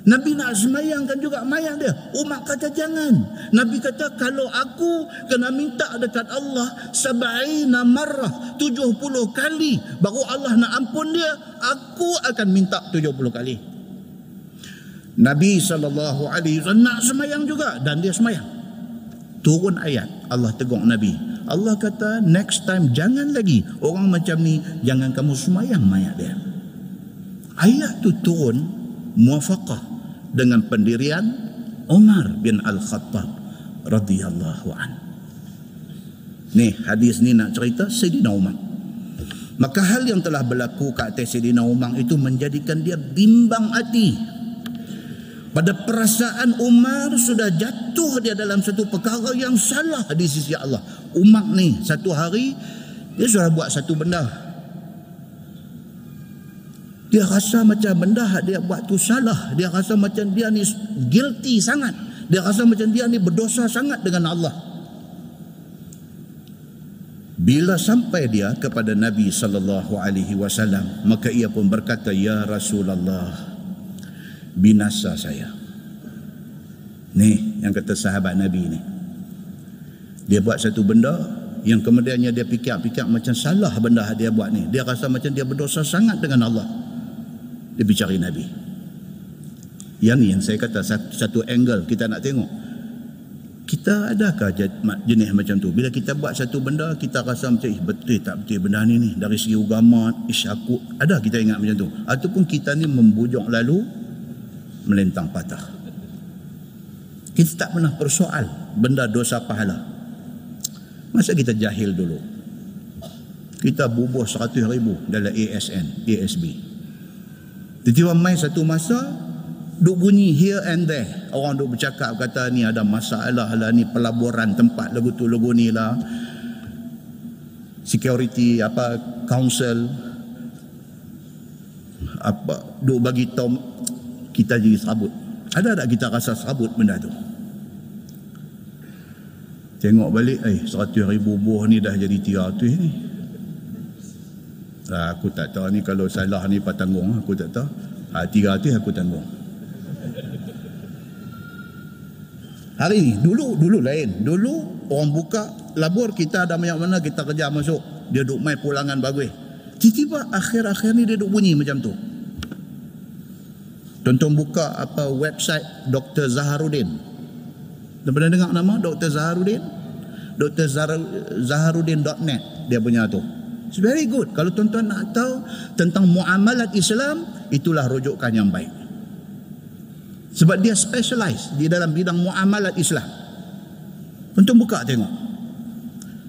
A: Nabi nak semayangkan juga mayang dia. Umar kata jangan. Nabi kata kalau aku kena minta dekat Allah sab'ina marrah 70 kali baru Allah nak ampun dia, aku akan minta 70 kali. Nabi SAW nak semayang juga dan dia semayang turun ayat. Allah tegur Nabi. Allah kata next time jangan lagi orang macam ni. Jangan kamu semayang mayat dia. Ayat tu turun muafakah dengan pendirian Umar bin Al-Khattab radhiyallahu an. Ni hadis ni nak cerita Sayyidina Umar. Maka hal yang telah berlaku kat atas Sayyidina Umar itu menjadikan dia bimbang hati pada perasaan Umar sudah jatuh dia dalam satu perkara yang salah di sisi Allah. Umar ni satu hari dia sudah buat satu benda. Dia rasa macam benda dia buat tu salah. Dia rasa macam dia ni guilty sangat. Dia rasa macam dia ni berdosa sangat dengan Allah. Bila sampai dia kepada Nabi sallallahu alaihi wasallam, maka ia pun berkata, "Ya Rasulullah, binasa saya. Ni yang kata sahabat Nabi ni. Dia buat satu benda yang kemudiannya dia fikir-fikir macam salah benda dia buat ni. Dia rasa macam dia berdosa sangat dengan Allah. Dia bicari Nabi. Yang ni yang saya kata satu, satu angle kita nak tengok. Kita adakah jenis macam tu? Bila kita buat satu benda, kita rasa macam, eh, betul tak betul benda ni ni? Dari segi agama, ish aku, ada kita ingat macam tu? Ataupun kita ni membujuk lalu, melentang patah. Kita tak pernah persoal benda dosa pahala. Masa kita jahil dulu. Kita bubuh seratus ribu dalam ASN, ASB. Tiba-tiba main satu masa, duk bunyi here and there. Orang duk bercakap kata ni ada masalah lah, ni pelaburan tempat lagu tu lagu ni lah. Security, apa, council, apa, duk bagi tahu kita jadi serabut Ada tak kita rasa sabut benda tu? Tengok balik, eh, seratus ribu buah ni dah jadi tiga ratus ni. Lah, aku tak tahu ni kalau salah ni pak tanggung, aku tak tahu. Ha, tiga ratus aku tanggung. Hari ni, dulu dulu lain. Dulu orang buka labur kita ada banyak mana kita kerja masuk. Dia duk main pulangan bagus. Tiba-tiba akhir-akhir ni dia duk bunyi macam tu. Tonton buka apa website Dr. Zaharuddin. Dah pernah dengar nama Dr. Zaharuddin? Dr. Zaharuddin.net dia punya tu. It's very good. Kalau tuan-tuan nak tahu tentang muamalat Islam, itulah rujukan yang baik. Sebab dia specialize di dalam bidang muamalat Islam. Tuan-tuan buka tengok.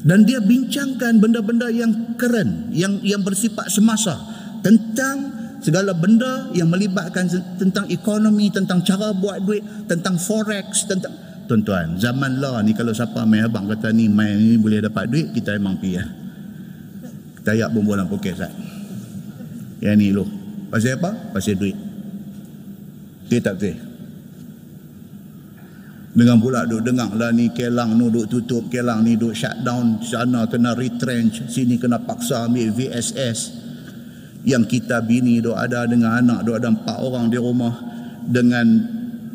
A: Dan dia bincangkan benda-benda yang keren, yang yang bersifat semasa tentang segala benda yang melibatkan tentang ekonomi, tentang cara buat duit, tentang forex, tentang tuan-tuan zaman lah ni kalau siapa main abang kata ni main ni boleh dapat duit kita memang pergi. Ya. kita ayat bumbu dalam poket sat yang ni lu pasal apa? pasal duit. Dia tak betul. Dengan pula duk dengar lah ni kelang ni duk tutup kelang ni duk shutdown sana kena retrench sini kena paksa ambil VSS yang kita bini duk ada dengan anak duk ada empat orang di rumah dengan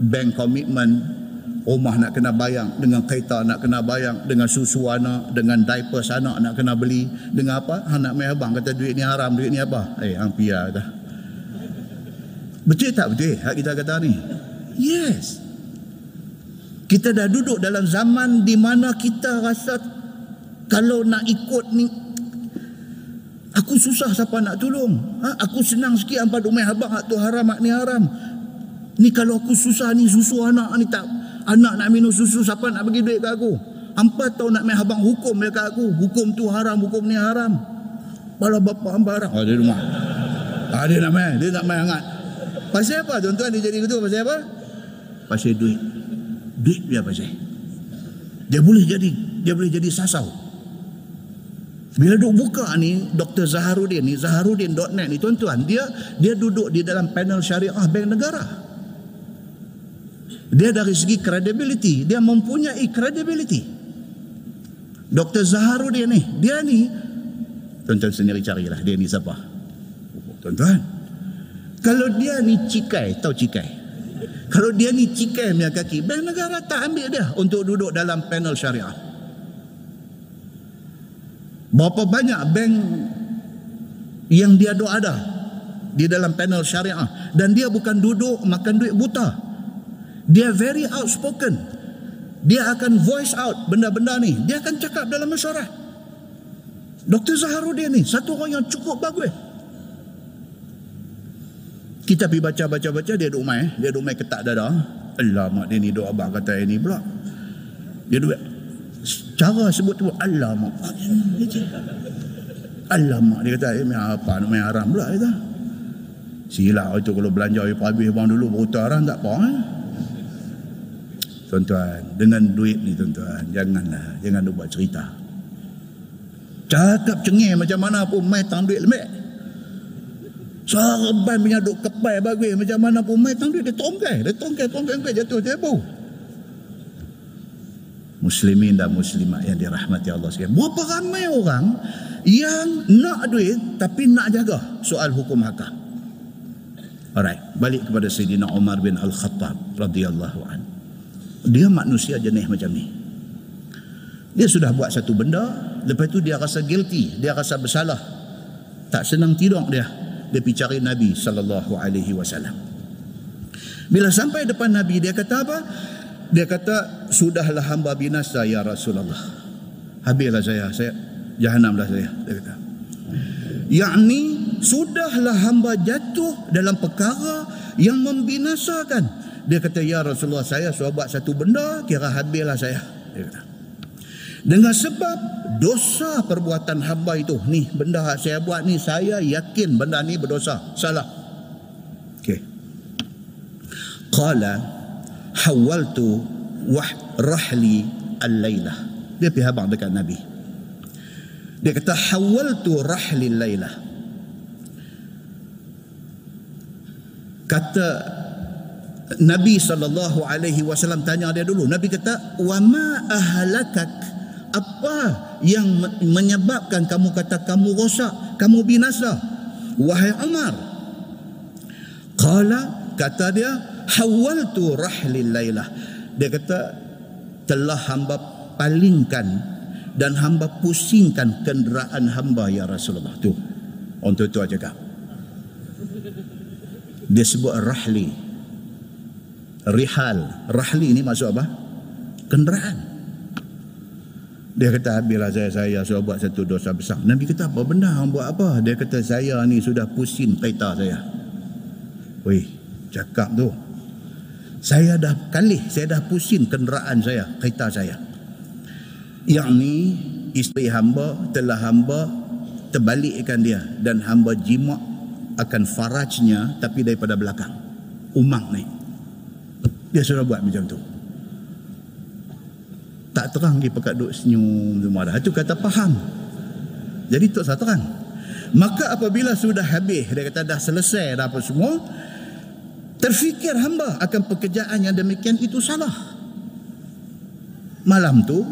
A: bank commitment. Rumah nak kena bayang dengan kereta nak kena bayang dengan susu anak dengan diaper anak nak kena beli. Dengan apa? Anak mai abang kata duit ni haram duit ni apa? Eh hang pia kata betul tak betul hak kita kata ni? Yes. Kita dah duduk dalam zaman di mana kita rasa kalau nak ikut ni aku susah siapa nak tolong. Ha? aku senang sikit hampa duk mai abang hak tu haram hak ni haram. Ni kalau aku susah ni susu anak ni tak anak nak minum susu siapa nak bagi duit ke aku? Hampa tahu nak main abang hukum dekat aku. Hukum tu haram hukum ni haram. Bala bapa hamba haram oh, dia rumah. Ah, dia nak main. Dia nak main hangat. Pasal apa? Tuan-tuan dia jadi gitu pasal apa? Pasal duit. Duit dia pasal. Dia boleh jadi dia boleh jadi sasau bila duk buka ni Dr. Zaharuddin ni Zaharuddin.net ni tuan-tuan dia dia duduk di dalam panel syariah bank negara dia dari segi credibility, dia mempunyai credibility. Dr. Zaharuddin ni, dia ni, tuan-tuan sendiri carilah, dia ni siapa? Tuan-tuan, kalau dia ni cikai, tahu cikai? Kalau dia ni cikai punya kaki, bank negara tak ambil dia untuk duduk dalam panel syariah. Berapa banyak bank yang dia doa ada di dalam panel syariah dan dia bukan duduk makan duit buta. Dia very outspoken. Dia akan voice out benda-benda ni. Dia akan cakap dalam mesyuarat. Dr. Zaharuddin ni satu orang yang cukup bagus. Kita pergi baca-baca-baca dia duduk main. Dia duduk main ketak dada. Alamak dia ni duduk abang kata ini pula. Dia duduk cara sebut tu alamak. Alamak dia kata eh, apa main haram pula kata. Silap itu kalau belanja habis bang dulu berutar haram tak apa eh? Tuan-tuan, dengan duit ni tuan-tuan, janganlah, jangan buat cerita. Cakap cengih macam mana pun mai tang duit lembek. Sarban punya duk kepai bagus macam mana pun mai tang duit dia tongkai, dia tongkai, tongkai, tongkai jatuh tebu. Muslimin dan muslimat yang dirahmati Allah sekalian. Berapa ramai orang yang nak duit tapi nak jaga soal hukum hakam. Alright, balik kepada Sayyidina Umar bin Al-Khattab radhiyallahu anhu. Dia manusia jenis macam ni. Dia sudah buat satu benda, lepas tu dia rasa guilty, dia rasa bersalah. Tak senang tidur dia. Dia pergi cari Nabi sallallahu alaihi wasallam. Bila sampai depan Nabi dia kata apa? Dia kata sudahlah hamba binasa ya Rasulullah. Habislah saya, saya jahanamlah saya. Dia kata. Yakni sudahlah hamba jatuh dalam perkara yang membinasakan dia kata ya Rasulullah saya sudah buat satu benda kira habislah saya dia kata dengan sebab dosa perbuatan hamba itu ni benda yang saya buat ni saya yakin benda ni berdosa salah okey qala hawaltu wah rahli al-lailah dia habang dekat nabi dia kata hawaltu rahli al-lailah kata Nabi sallallahu alaihi wasallam tanya dia dulu. Nabi kata, "Wa ma ahlakak?" Apa yang menyebabkan kamu kata kamu rosak, kamu binasa? Wahai Umar. Qala kata dia, "Hawaltu rahlil lailah." Dia kata, "Telah hamba palingkan dan hamba pusingkan kenderaan hamba ya Rasulullah." Tu. Untuk itu aja kak. Dia sebut rahli rihal rahli ini maksud apa kenderaan dia kata bila saya saya sudah buat satu dosa besar Nabi kata apa benda buat apa dia kata saya ni sudah pusing kereta saya weh cakap tu saya dah kali saya dah pusing kenderaan saya kereta saya yang ni isteri hamba telah hamba terbalikkan dia dan hamba jimak akan farajnya tapi daripada belakang umang ni dia sudah buat macam tu. Tak terang dia pekat duk senyum semua dah. Itu kata faham. Jadi tak terang. Maka apabila sudah habis, dia kata dah selesai dah apa semua, terfikir hamba akan pekerjaan yang demikian itu salah. Malam tu,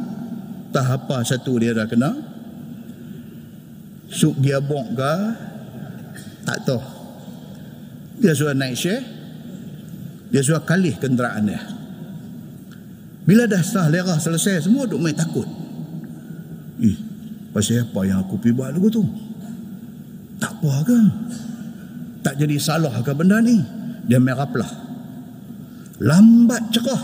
A: tak apa satu dia dah kena. Suk dia bok ke, tak tahu. Dia sudah naik share, dia sudah kalih kenderaan dia. Bila dah sah lerah selesai semua duk main takut. Ih, pasal apa yang aku pergi buat lagu tu? Tak apa ke? Tak jadi salah ke benda ni? Dia merah pelah. Lambat cerah.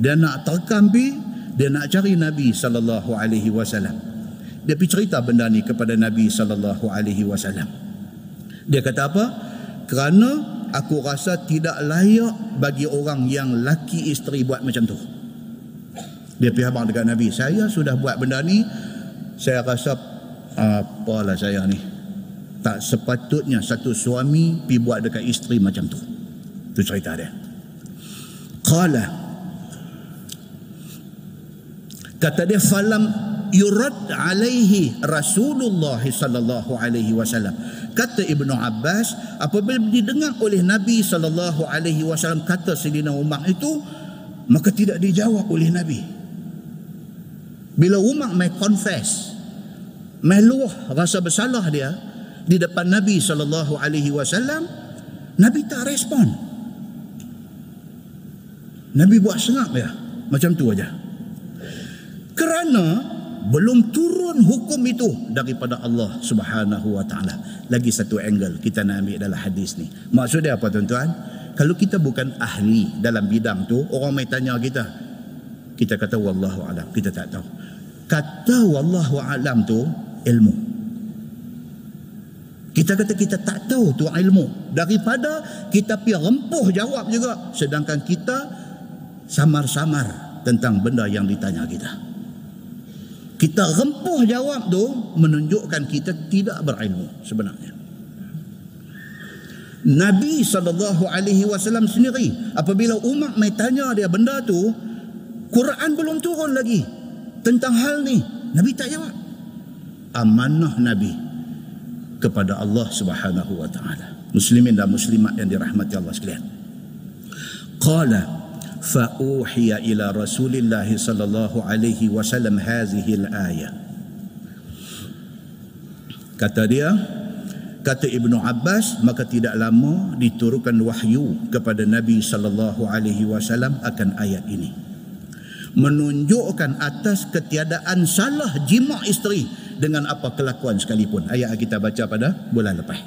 A: Dia nak terkam pi, dia nak cari Nabi sallallahu alaihi wasallam. Dia pergi cerita benda ni kepada Nabi sallallahu alaihi wasallam. Dia kata apa? Kerana aku rasa tidak layak bagi orang yang laki isteri buat macam tu. Dia pergi abang dekat Nabi, saya sudah buat benda ni, saya rasa apalah saya ni. Tak sepatutnya satu suami pergi buat dekat isteri macam tu. Itu cerita dia. Qala. Kata dia falam yurad alaihi Rasulullah sallallahu alaihi wasallam. Kata Ibnu Abbas apabila didengar oleh Nabi sallallahu alaihi wasallam kata Sayyidina Umar itu maka tidak dijawab oleh Nabi. Bila Umar mai confess mai luah rasa bersalah dia di depan Nabi sallallahu alaihi wasallam Nabi tak respon Nabi buat sengak ya macam tu aja kerana belum turun hukum itu daripada Allah Subhanahu wa taala. Lagi satu angle kita nak ambil dalam hadis ni. Maksudnya apa tuan-tuan? Kalau kita bukan ahli dalam bidang tu, orang mai tanya kita, kita kata wallahu alam, kita tak tahu. Kata wallahu alam tu ilmu. Kita kata kita tak tahu tu ilmu. Daripada kita pi rempuh jawab juga sedangkan kita samar-samar tentang benda yang ditanya kita. Kita rempuh jawab tu menunjukkan kita tidak berilmu sebenarnya. Nabi saw sendiri apabila umat mai tanya dia benda tu Quran belum turun lagi tentang hal ni. Nabi tak jawab. Amanah Nabi kepada Allah Subhanahu wa taala. Muslimin dan muslimat yang dirahmati Allah sekalian. Qala فأوحي إلى رسول الله صلى الله عليه وسلم هذه الآية kata dia kata Ibnu Abbas maka tidak lama diturunkan wahyu kepada Nabi sallallahu alaihi wasallam akan ayat ini menunjukkan atas ketiadaan salah jima isteri dengan apa kelakuan sekalipun ayat kita baca pada bulan lepas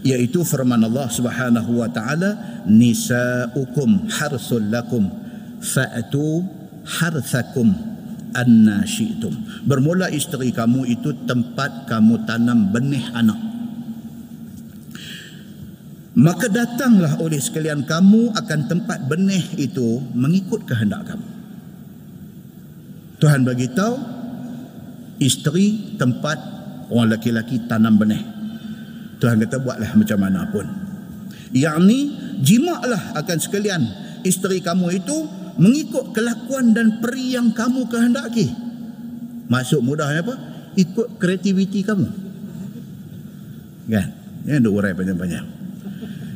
A: yaitu firman Allah Subhanahu wa taala nisaukum harsul lakum fa'tu harthakum anna syi'tum. Bermula isteri kamu itu tempat kamu tanam benih anak. Maka datanglah oleh sekalian kamu akan tempat benih itu mengikut kehendak kamu. Tuhan bagi tahu isteri tempat orang lelaki-lelaki tanam benih Tuhan kata buatlah macam mana pun. Yang ni jimaklah akan sekalian isteri kamu itu mengikut kelakuan dan peri yang kamu kehendaki. Masuk mudahnya apa? Ikut kreativiti kamu. Kan? Ini ada urai panjang-panjang.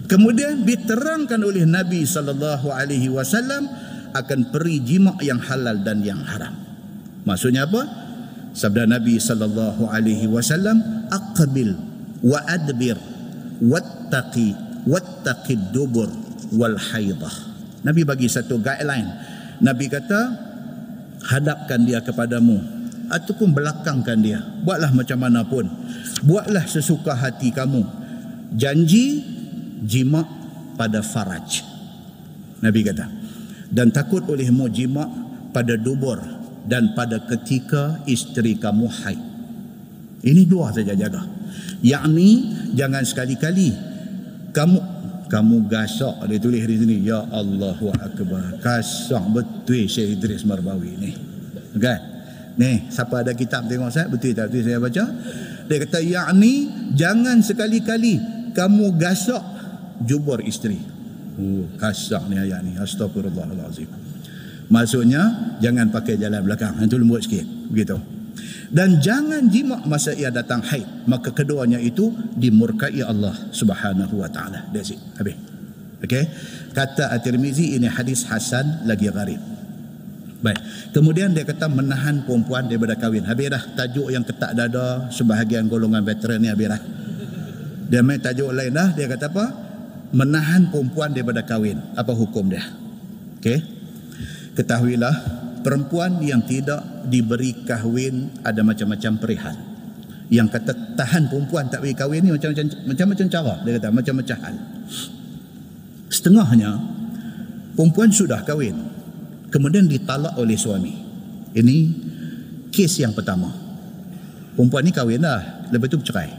A: Kemudian diterangkan oleh Nabi sallallahu alaihi wasallam akan peri jima yang halal dan yang haram. Maksudnya apa? Sabda Nabi sallallahu alaihi wasallam, "Aqbil wa adbir wattaqi wattaqid dubur wal haidah." Nabi bagi satu guideline. Nabi kata, hadapkan dia kepadamu ataupun belakangkan dia. Buatlah macam mana pun. Buatlah sesuka hati kamu. Janji jima pada faraj. Nabi kata, dan takut olehmu jima pada dubur dan pada ketika isteri kamu haid. Ini dua saja jaga. Yakni jangan sekali-kali kamu kamu gasak dia tulis di sini ya Allahu akbar. Kasak betul Syekh Idris Marbawi ni. Okay. Ni siapa ada kitab tengok saya betul tak betul saya baca. Dia kata yakni jangan sekali-kali kamu gasak jubur isteri. Oh, kasar ni ayat ni. Astagfirullahalazim. Maksudnya jangan pakai jalan belakang. Itu lembut sikit. Begitu. Dan jangan jima masa ia datang haid. Maka keduanya itu dimurkai Allah Subhanahu wa taala. That's it. Habis. Okey. Kata At-Tirmizi ini hadis hasan lagi gharib. Baik. Kemudian dia kata menahan perempuan daripada kahwin. Habis dah tajuk yang ketak dada sebahagian golongan veteran ni habis dah. Dia main tajuk lain dah. Dia kata apa? menahan perempuan daripada kahwin. Apa hukum dia? Okey. Ketahuilah perempuan yang tidak diberi kahwin ada macam-macam perihal. Yang kata tahan perempuan tak beri kahwin ni macam-macam macam-macam cara dia kata macam-macam hal. Setengahnya perempuan sudah kahwin kemudian ditalak oleh suami. Ini kes yang pertama. Perempuan ni kahwin dah, lepas tu bercerai.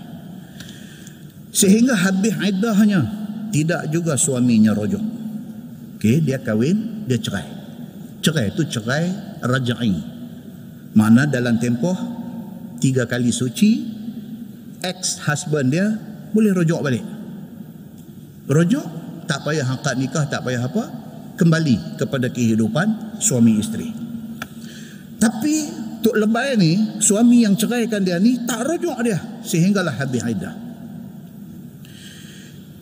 A: Sehingga habis iddahnya, tidak juga suaminya rojok. Okey, dia kahwin, dia cerai. Cerai itu cerai raja'i. Mana dalam tempoh tiga kali suci, ex-husband dia boleh rojok balik. Rojok, tak payah akad nikah, tak payah apa, kembali kepada kehidupan suami isteri. Tapi Tok Lebay ni, suami yang ceraikan dia ni, tak rojok dia. Sehinggalah habis iddah.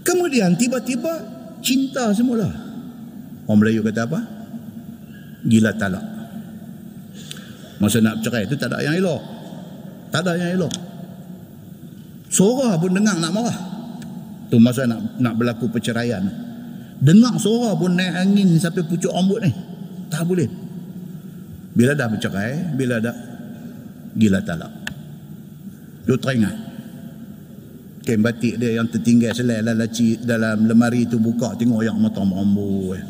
A: Kemudian tiba-tiba cinta semula. Orang Melayu kata apa? Gila talak. Masa nak bercerai itu tak ada yang elok. Tak ada yang elok. Suara pun dengar nak marah. Tu masa nak nak berlaku perceraian. Dengar suara pun naik angin sampai pucuk rambut ni. Tak boleh. Bila dah bercerai, bila dah gila talak. Dia teringat kain batik dia yang tertinggal selai dalam laci dalam lemari tu buka tengok yang mata mambu eh.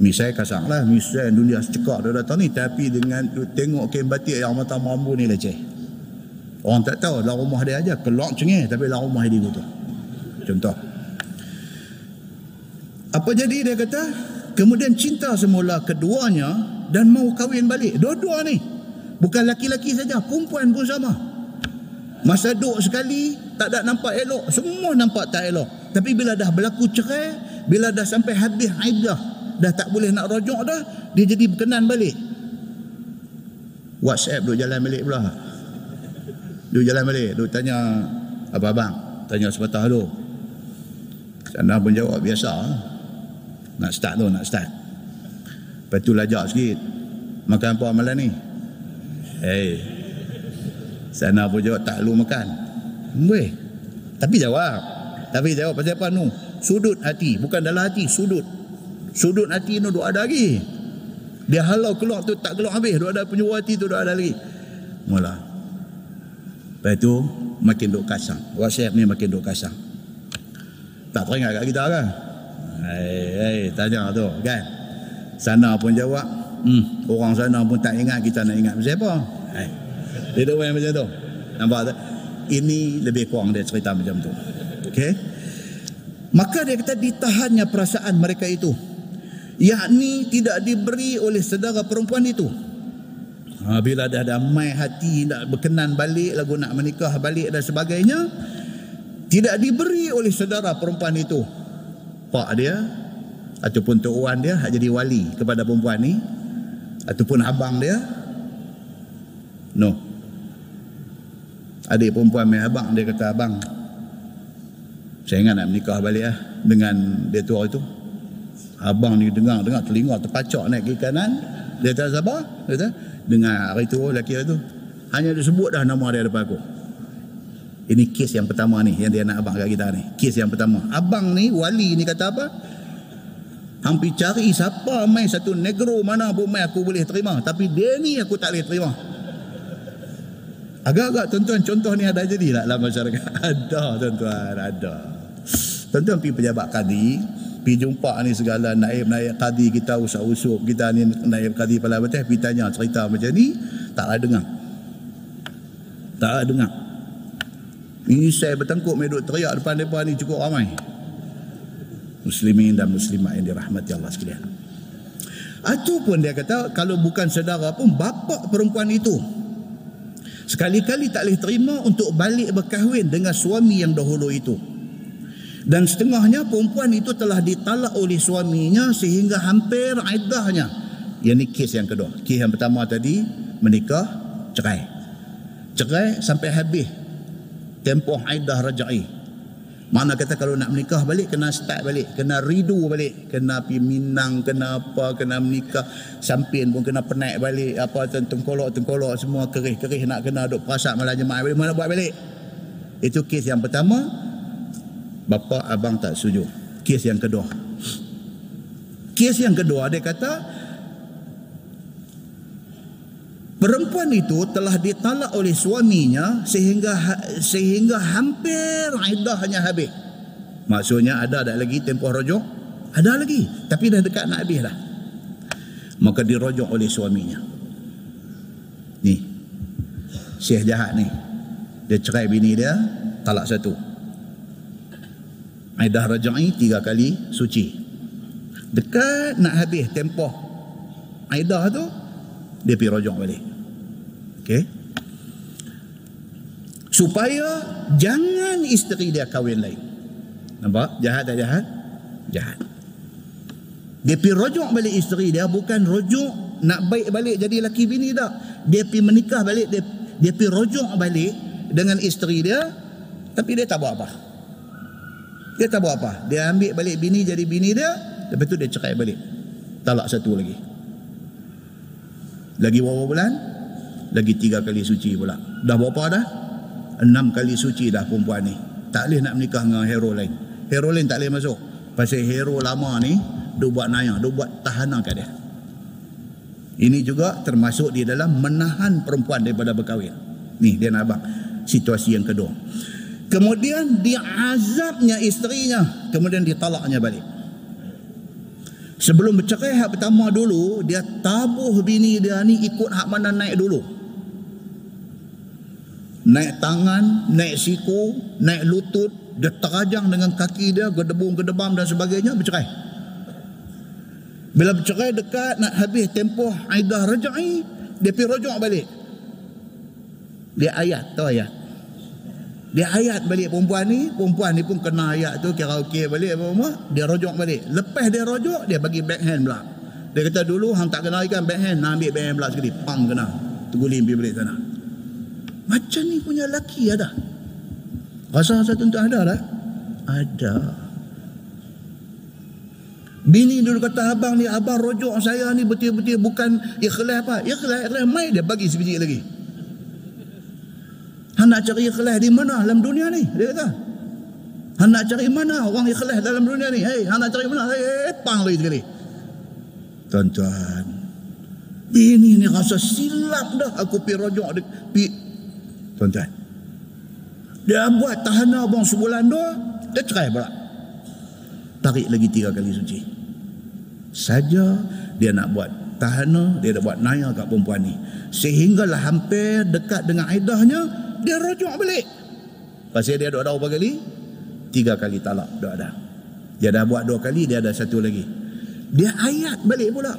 A: Misai kasar lah. Misai dunia secekak dia datang ni. Tapi dengan tengok kain batik yang mata mambu ni leceh. Orang tak tahu dalam rumah dia aja kelak cengih tapi dalam rumah dia gitu contoh. Apa jadi dia kata? Kemudian cinta semula keduanya dan mau kahwin balik. Dua-dua ni. Bukan laki-laki saja perempuan pun sama. Masa duduk sekali tak ada nampak elok, semua nampak tak elok. Tapi bila dah berlaku cerai, bila dah sampai habis iddah, dah tak boleh nak rojok dah, dia jadi berkenan balik. WhatsApp duk jalan balik pula. Duk jalan balik, duk tanya apa abang, tanya sepatah tu. Sana pun jawab biasa. Nak start tu, nak start. Lepas tu lajak sikit. Makan apa malam ni? Eh, hey, sana pun jawab tak lu makan. Boleh. Tapi jawab. Tapi jawab pasal apa nu? Sudut hati. Bukan dalam hati. Sudut. Sudut hati nu duk ada lagi. Dia halau keluar tu tak keluar habis. Duk ada penyuruh hati tu duk ada lagi. Mula. Lepas tu makin duk kasang. WhatsApp ni makin duk kasang. Tak teringat kat kita kan? Hei, hei, tanya tu kan? Sana pun jawab. Hmm, orang sana pun tak ingat kita nak ingat siapa. Hei. Dia tahu yang macam tu. Nampak tak? Ini lebih kurang dia cerita macam tu. Okey. Maka dia kata ditahannya perasaan mereka itu. Yakni tidak diberi oleh saudara perempuan itu. Ha, bila dah damai hati nak berkenan balik lagu nak menikah balik dan sebagainya tidak diberi oleh saudara perempuan itu pak dia ataupun tok wan dia hak jadi wali kepada perempuan ni ataupun abang dia no Adik perempuan main abang dia kata abang Saya ingat nak menikah balik lah dengan dia tua itu. Abang ni dengar, dengar telinga terpacak naik ke kanan. Dia sabar. Dia tak, dengar hari tu, lelaki tu. Hanya dia sebut dah nama dia depan aku. Ini kes yang pertama ni yang dia nak abang kat kita ni. Kes yang pertama. Abang ni, wali ni kata apa? Hampir cari siapa main satu negro mana pun main aku boleh terima. Tapi dia ni aku tak boleh terima. Agak-agak tuan-tuan contoh ni ada jadi tak dalam masyarakat? Ada tuan-tuan, ada. Tuan-tuan pergi pejabat kadi, pergi jumpa ni segala naib-naib kadi kita usap-usuk kita ni naib kadi pala betul pergi tanya cerita macam ni tak ada dengar. Tak ada dengar. Ini saya bertengkuk meduk teriak depan mereka ni cukup ramai. Muslimin dan muslimat yang dirahmati Allah sekalian. Itu pun dia kata kalau bukan saudara pun bapa perempuan itu Sekali-kali tak boleh terima untuk balik berkahwin dengan suami yang dahulu itu. Dan setengahnya perempuan itu telah ditalak oleh suaminya sehingga hampir iddahnya. Yang ni kes yang kedua. Kes yang pertama tadi menikah, cerai. Cerai sampai habis tempoh iddah rajai. Mana kata kalau nak menikah balik kena start balik, kena redo balik, kena pi minang, kena apa, kena menikah, sampin pun kena penaik balik, apa tengkolok-tengkolok semua kerih-kerih nak kena duk perasak malah jemaah balik, mana buat balik. Itu kes yang pertama, bapa abang tak setuju. Kes yang kedua. Kes yang kedua dia kata Perempuan itu telah ditalak oleh suaminya sehingga ha, sehingga hampir iddahnya habis. Maksudnya ada ada lagi tempoh rojok? Ada lagi, tapi dah dekat nak habis dah. Maka dirojok oleh suaminya. Ni. Syekh jahat ni. Dia cerai bini dia, talak satu. Aidah rajai tiga kali suci. Dekat nak habis tempoh Aidah tu, dia pergi rojok balik. Okey. Supaya jangan isteri dia kahwin lain. Nampak? Jahat tak jahat? Jahat. Dia pergi rojok balik isteri dia bukan rojok nak baik balik jadi laki bini tak. Dia pergi menikah balik dia dia pergi rojok balik dengan isteri dia tapi dia tak buat apa. Dia tak buat apa. Dia ambil balik bini jadi bini dia lepas tu dia cerai balik. Talak satu lagi. Lagi berapa bulan? lagi tiga kali suci pula. Dah berapa dah? Enam kali suci dah perempuan ni. Tak boleh nak menikah dengan hero lain. Hero lain tak boleh masuk. Pasal hero lama ni dia buat naya dia buat tahanan kat dia. Ini juga termasuk di dalam menahan perempuan daripada berkahwin. Ni dia nak abang. Situasi yang kedua kemudian diazabnya isterinya kemudian ditalaknya balik Sebelum bercerai hak pertama dulu Dia tabuh bini dia ni Ikut hak mana naik dulu naik tangan, naik siku, naik lutut, dia terajang dengan kaki dia, gedebung-gedebam dan sebagainya, bercerai. Bila bercerai dekat nak habis tempoh aidah rajai, dia pergi rojok balik. Dia ayat, tahu ayat. Dia ayat balik perempuan ni, perempuan ni pun kena ayat tu, kira okey balik apa semua, dia rojok balik. Lepas dia rojok, dia bagi backhand pula. Dia kata dulu, hang tak kena ikan backhand, nak ambil backhand pula sekali. Pang kena. Terguling pergi balik sana. Macam ni punya laki ada. Rasa-rasa tentu ada tak? Ada. Bini dulu kata abang ni, abang rojok saya ni betul-betul bukan ikhlas apa. Ikhlas, ikhlas, mai dia bagi sebiji lagi. Han nak cari ikhlas di mana dalam dunia ni? Dia kata. Han nak cari mana orang ikhlas dalam dunia ni? Hei, han nak cari mana? Hei, hey, pang lagi sekali. Tuan-tuan. Bini ni rasa silap dah aku pergi rojok. Pergi tuan-tuan. Dia buat tahanan abang sebulan dua, dia cerai pula. Tarik lagi tiga kali suci. Saja dia nak buat tahanan, dia nak buat naya kat perempuan ni. Sehinggalah hampir dekat dengan aidahnya, dia rojok balik. Pasal dia ada berapa kali? Tiga kali talak dah ada. Dia dah buat dua kali, dia ada satu lagi. Dia ayat balik pula.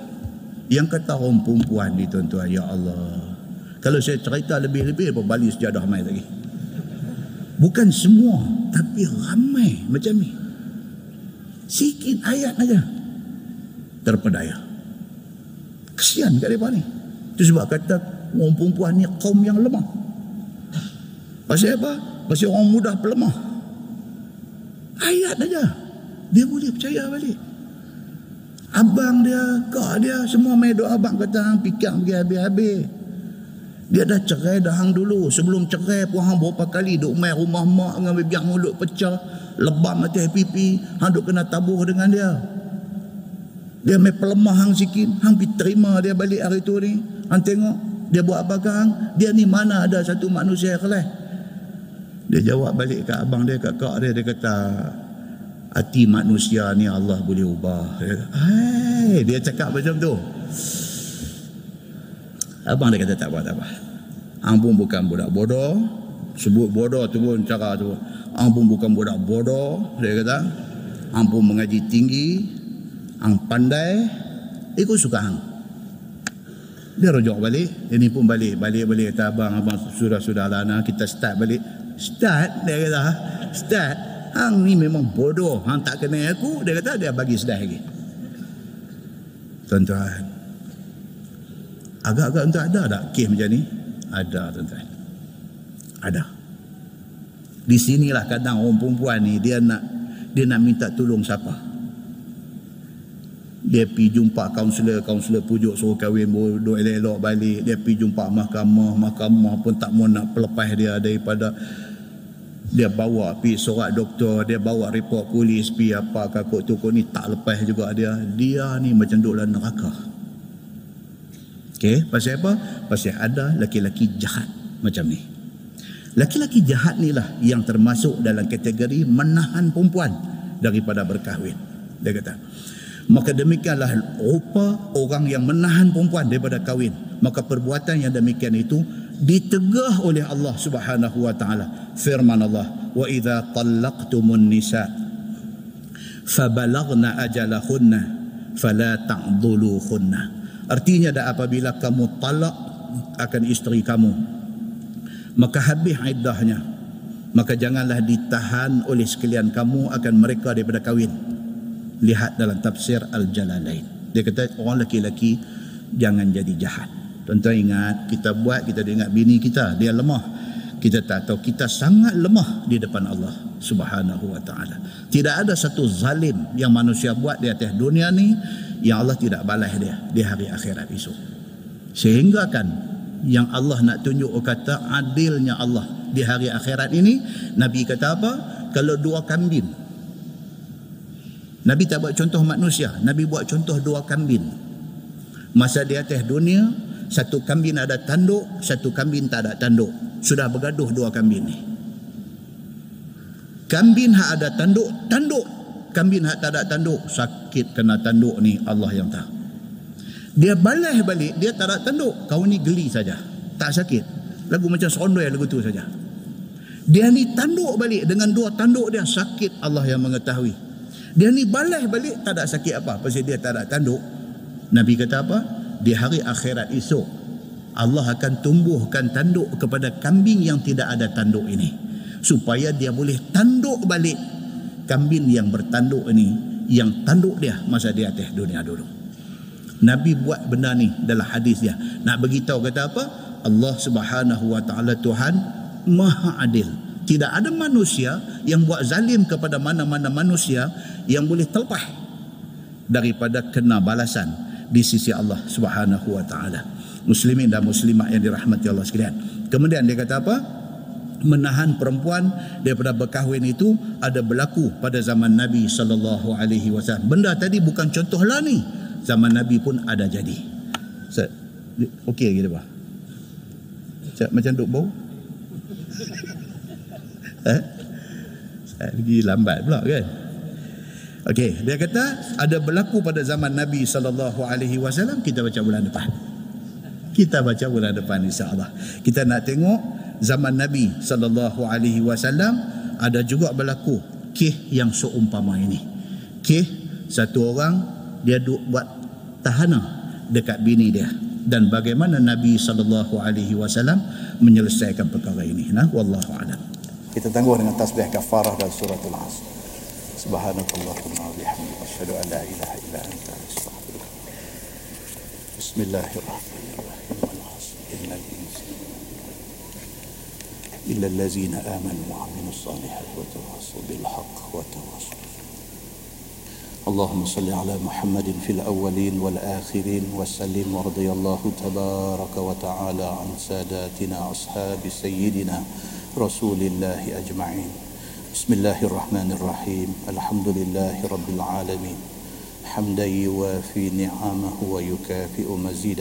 A: Yang kata orang perempuan ni tuan-tuan, Ya Allah. Kalau saya cerita lebih-lebih apa balik sejadah mai lagi. Bukan semua tapi ramai macam ni. Sikit ayat aja terpedaya. Kesian kat depa ni. Itu sebab kata orang perempuan ni kaum yang lemah. Pasal apa? Pasal orang mudah pelemah. Ayat aja. Dia boleh percaya balik. Abang dia, kak dia, semua main doa abang kata hang fikir pergi habis-habis. Dia dah cerai dah hang dulu. Sebelum cerai pun hang berapa kali duk main rumah mak dengan biar mulut pecah. Lebam mati pipi. Hang duk kena tabuh dengan dia. Dia main pelemah hang sikit. Hang pergi terima dia balik hari tu ni. Hang tengok. Dia buat apa hang? Dia ni mana ada satu manusia kelas. Dia jawab balik kat abang dia, kat kak dia. Dia kata, hati manusia ni Allah boleh ubah. Dia, kata, dia cakap macam tu. Abang dia kata tak apa tak apa. Hang pun bukan budak bodoh. Sebut bodoh tu pun cara tu. Hang pun bukan budak bodoh. Dia kata. Hang pun mengaji tinggi. Hang pandai. Ikut suka hang. Dia rujuk balik. Ini pun balik. Balik-balik kata abang. Abang sudah-sudah lana. Kita start balik. Start. Dia kata. Start. Hang ni memang bodoh. Hang tak kenal aku. Dia kata dia bagi sedih lagi. Tuan-tuan. Agak-agak entah ada tak kes macam ni? Ada tuan-tuan. Ada. Di sinilah kadang orang perempuan ni dia nak dia nak minta tolong siapa? Dia pergi jumpa kaunselor, kaunselor pujuk suruh kahwin bodoh elok-elok balik. Dia pergi jumpa mahkamah, mahkamah pun tak mau nak pelepas dia daripada dia bawa pergi surat doktor, dia bawa report polis, pergi apa kakak tu kau ni tak lepas juga dia. Dia ni macam duduk dalam neraka. Okey, pasal apa? Pasal ada laki-laki jahat macam ni. Laki-laki jahat ni lah yang termasuk dalam kategori menahan perempuan daripada berkahwin. Dia kata, maka demikianlah rupa orang yang menahan perempuan daripada kahwin. Maka perbuatan yang demikian itu ditegah oleh Allah Subhanahu wa taala. Firman Allah, "Wa idza talaqtumun nisa fabalagna ajalahunna fala ta'dhuluhunna." Artinya dah apabila kamu talak akan isteri kamu maka habis iddahnya maka janganlah ditahan oleh sekalian kamu akan mereka daripada kahwin. Lihat dalam tafsir Al-Jalalain. Dia kata orang lelaki-lelaki jangan jadi jahat. Tuan-tuan ingat kita buat kita ingat bini kita dia lemah. Kita tak tahu kita sangat lemah di depan Allah Subhanahu wa taala. Tidak ada satu zalim yang manusia buat di atas dunia ni yang Allah tidak balas dia di hari akhirat esok. Sehingga kan yang Allah nak tunjuk kata adilnya Allah di hari akhirat ini Nabi kata apa? Kalau dua kambing Nabi tak buat contoh manusia Nabi buat contoh dua kambing Masa di atas dunia Satu kambing ada tanduk Satu kambing tak ada tanduk. Sudah bergaduh dua kambing ni. Kambing hak ada tanduk Tanduk. Kambing hak tak ada tanduk sakit kena tanduk ni Allah yang tahu. Dia balas balik dia tak ada tanduk. Kau ni geli saja. Tak sakit. Lagu macam sondoi lagu tu saja. Dia ni tanduk balik dengan dua tanduk dia sakit Allah yang mengetahui. Dia ni balas balik tak ada sakit apa. Pasal dia tak ada tanduk. Nabi kata apa di hari akhirat esok Allah akan tumbuhkan tanduk kepada kambing yang tidak ada tanduk ini supaya dia boleh tanduk balik kambing yang bertanduk ini yang tanduk dia masa di atas dunia dulu. Nabi buat benda ni dalam hadis dia. Nak beritahu kata apa? Allah Subhanahu wa taala Tuhan Maha Adil. Tidak ada manusia yang buat zalim kepada mana-mana manusia yang boleh terlepas daripada kena balasan di sisi Allah Subhanahu wa taala. Muslimin dan muslimat yang dirahmati Allah sekalian. Kemudian dia kata apa? menahan perempuan daripada berkahwin itu ada berlaku pada zaman Nabi sallallahu alaihi wasallam. Benda tadi bukan contoh lah ni. Zaman Nabi pun ada jadi. Ustaz, okey gitu bah. Cak macam duk bau. eh? Saya lagi lambat pula kan. Okey, dia kata ada berlaku pada zaman Nabi sallallahu alaihi wasallam kita baca bulan depan. Kita baca bulan depan insya-Allah. Kita nak tengok zaman Nabi sallallahu alaihi wasallam ada juga berlaku kes yang seumpama ini. Kes satu orang dia duk buat tahanan dekat bini dia dan bagaimana Nabi sallallahu alaihi wasallam menyelesaikan perkara ini. Nah, wallahu a'lam. Kita tangguh dengan tasbih kafarah dan surah Al-Asr. Subhanakallahumma wa bihamdika asyhadu an la ilaha illa anta astaghfiruka. Bismillahirrahmanirrahim. إلا الذين آمنوا وعملوا الصالحات وتواصوا بالحق وتواصوا اللهم صل على محمد في الأولين والآخرين وسلم ورضي الله تبارك وتعالى عن ساداتنا أصحاب سيدنا رسول الله أجمعين بسم الله الرحمن الرحيم الحمد لله رب العالمين حمدا يوافي نعمه ويكافئ مزيدا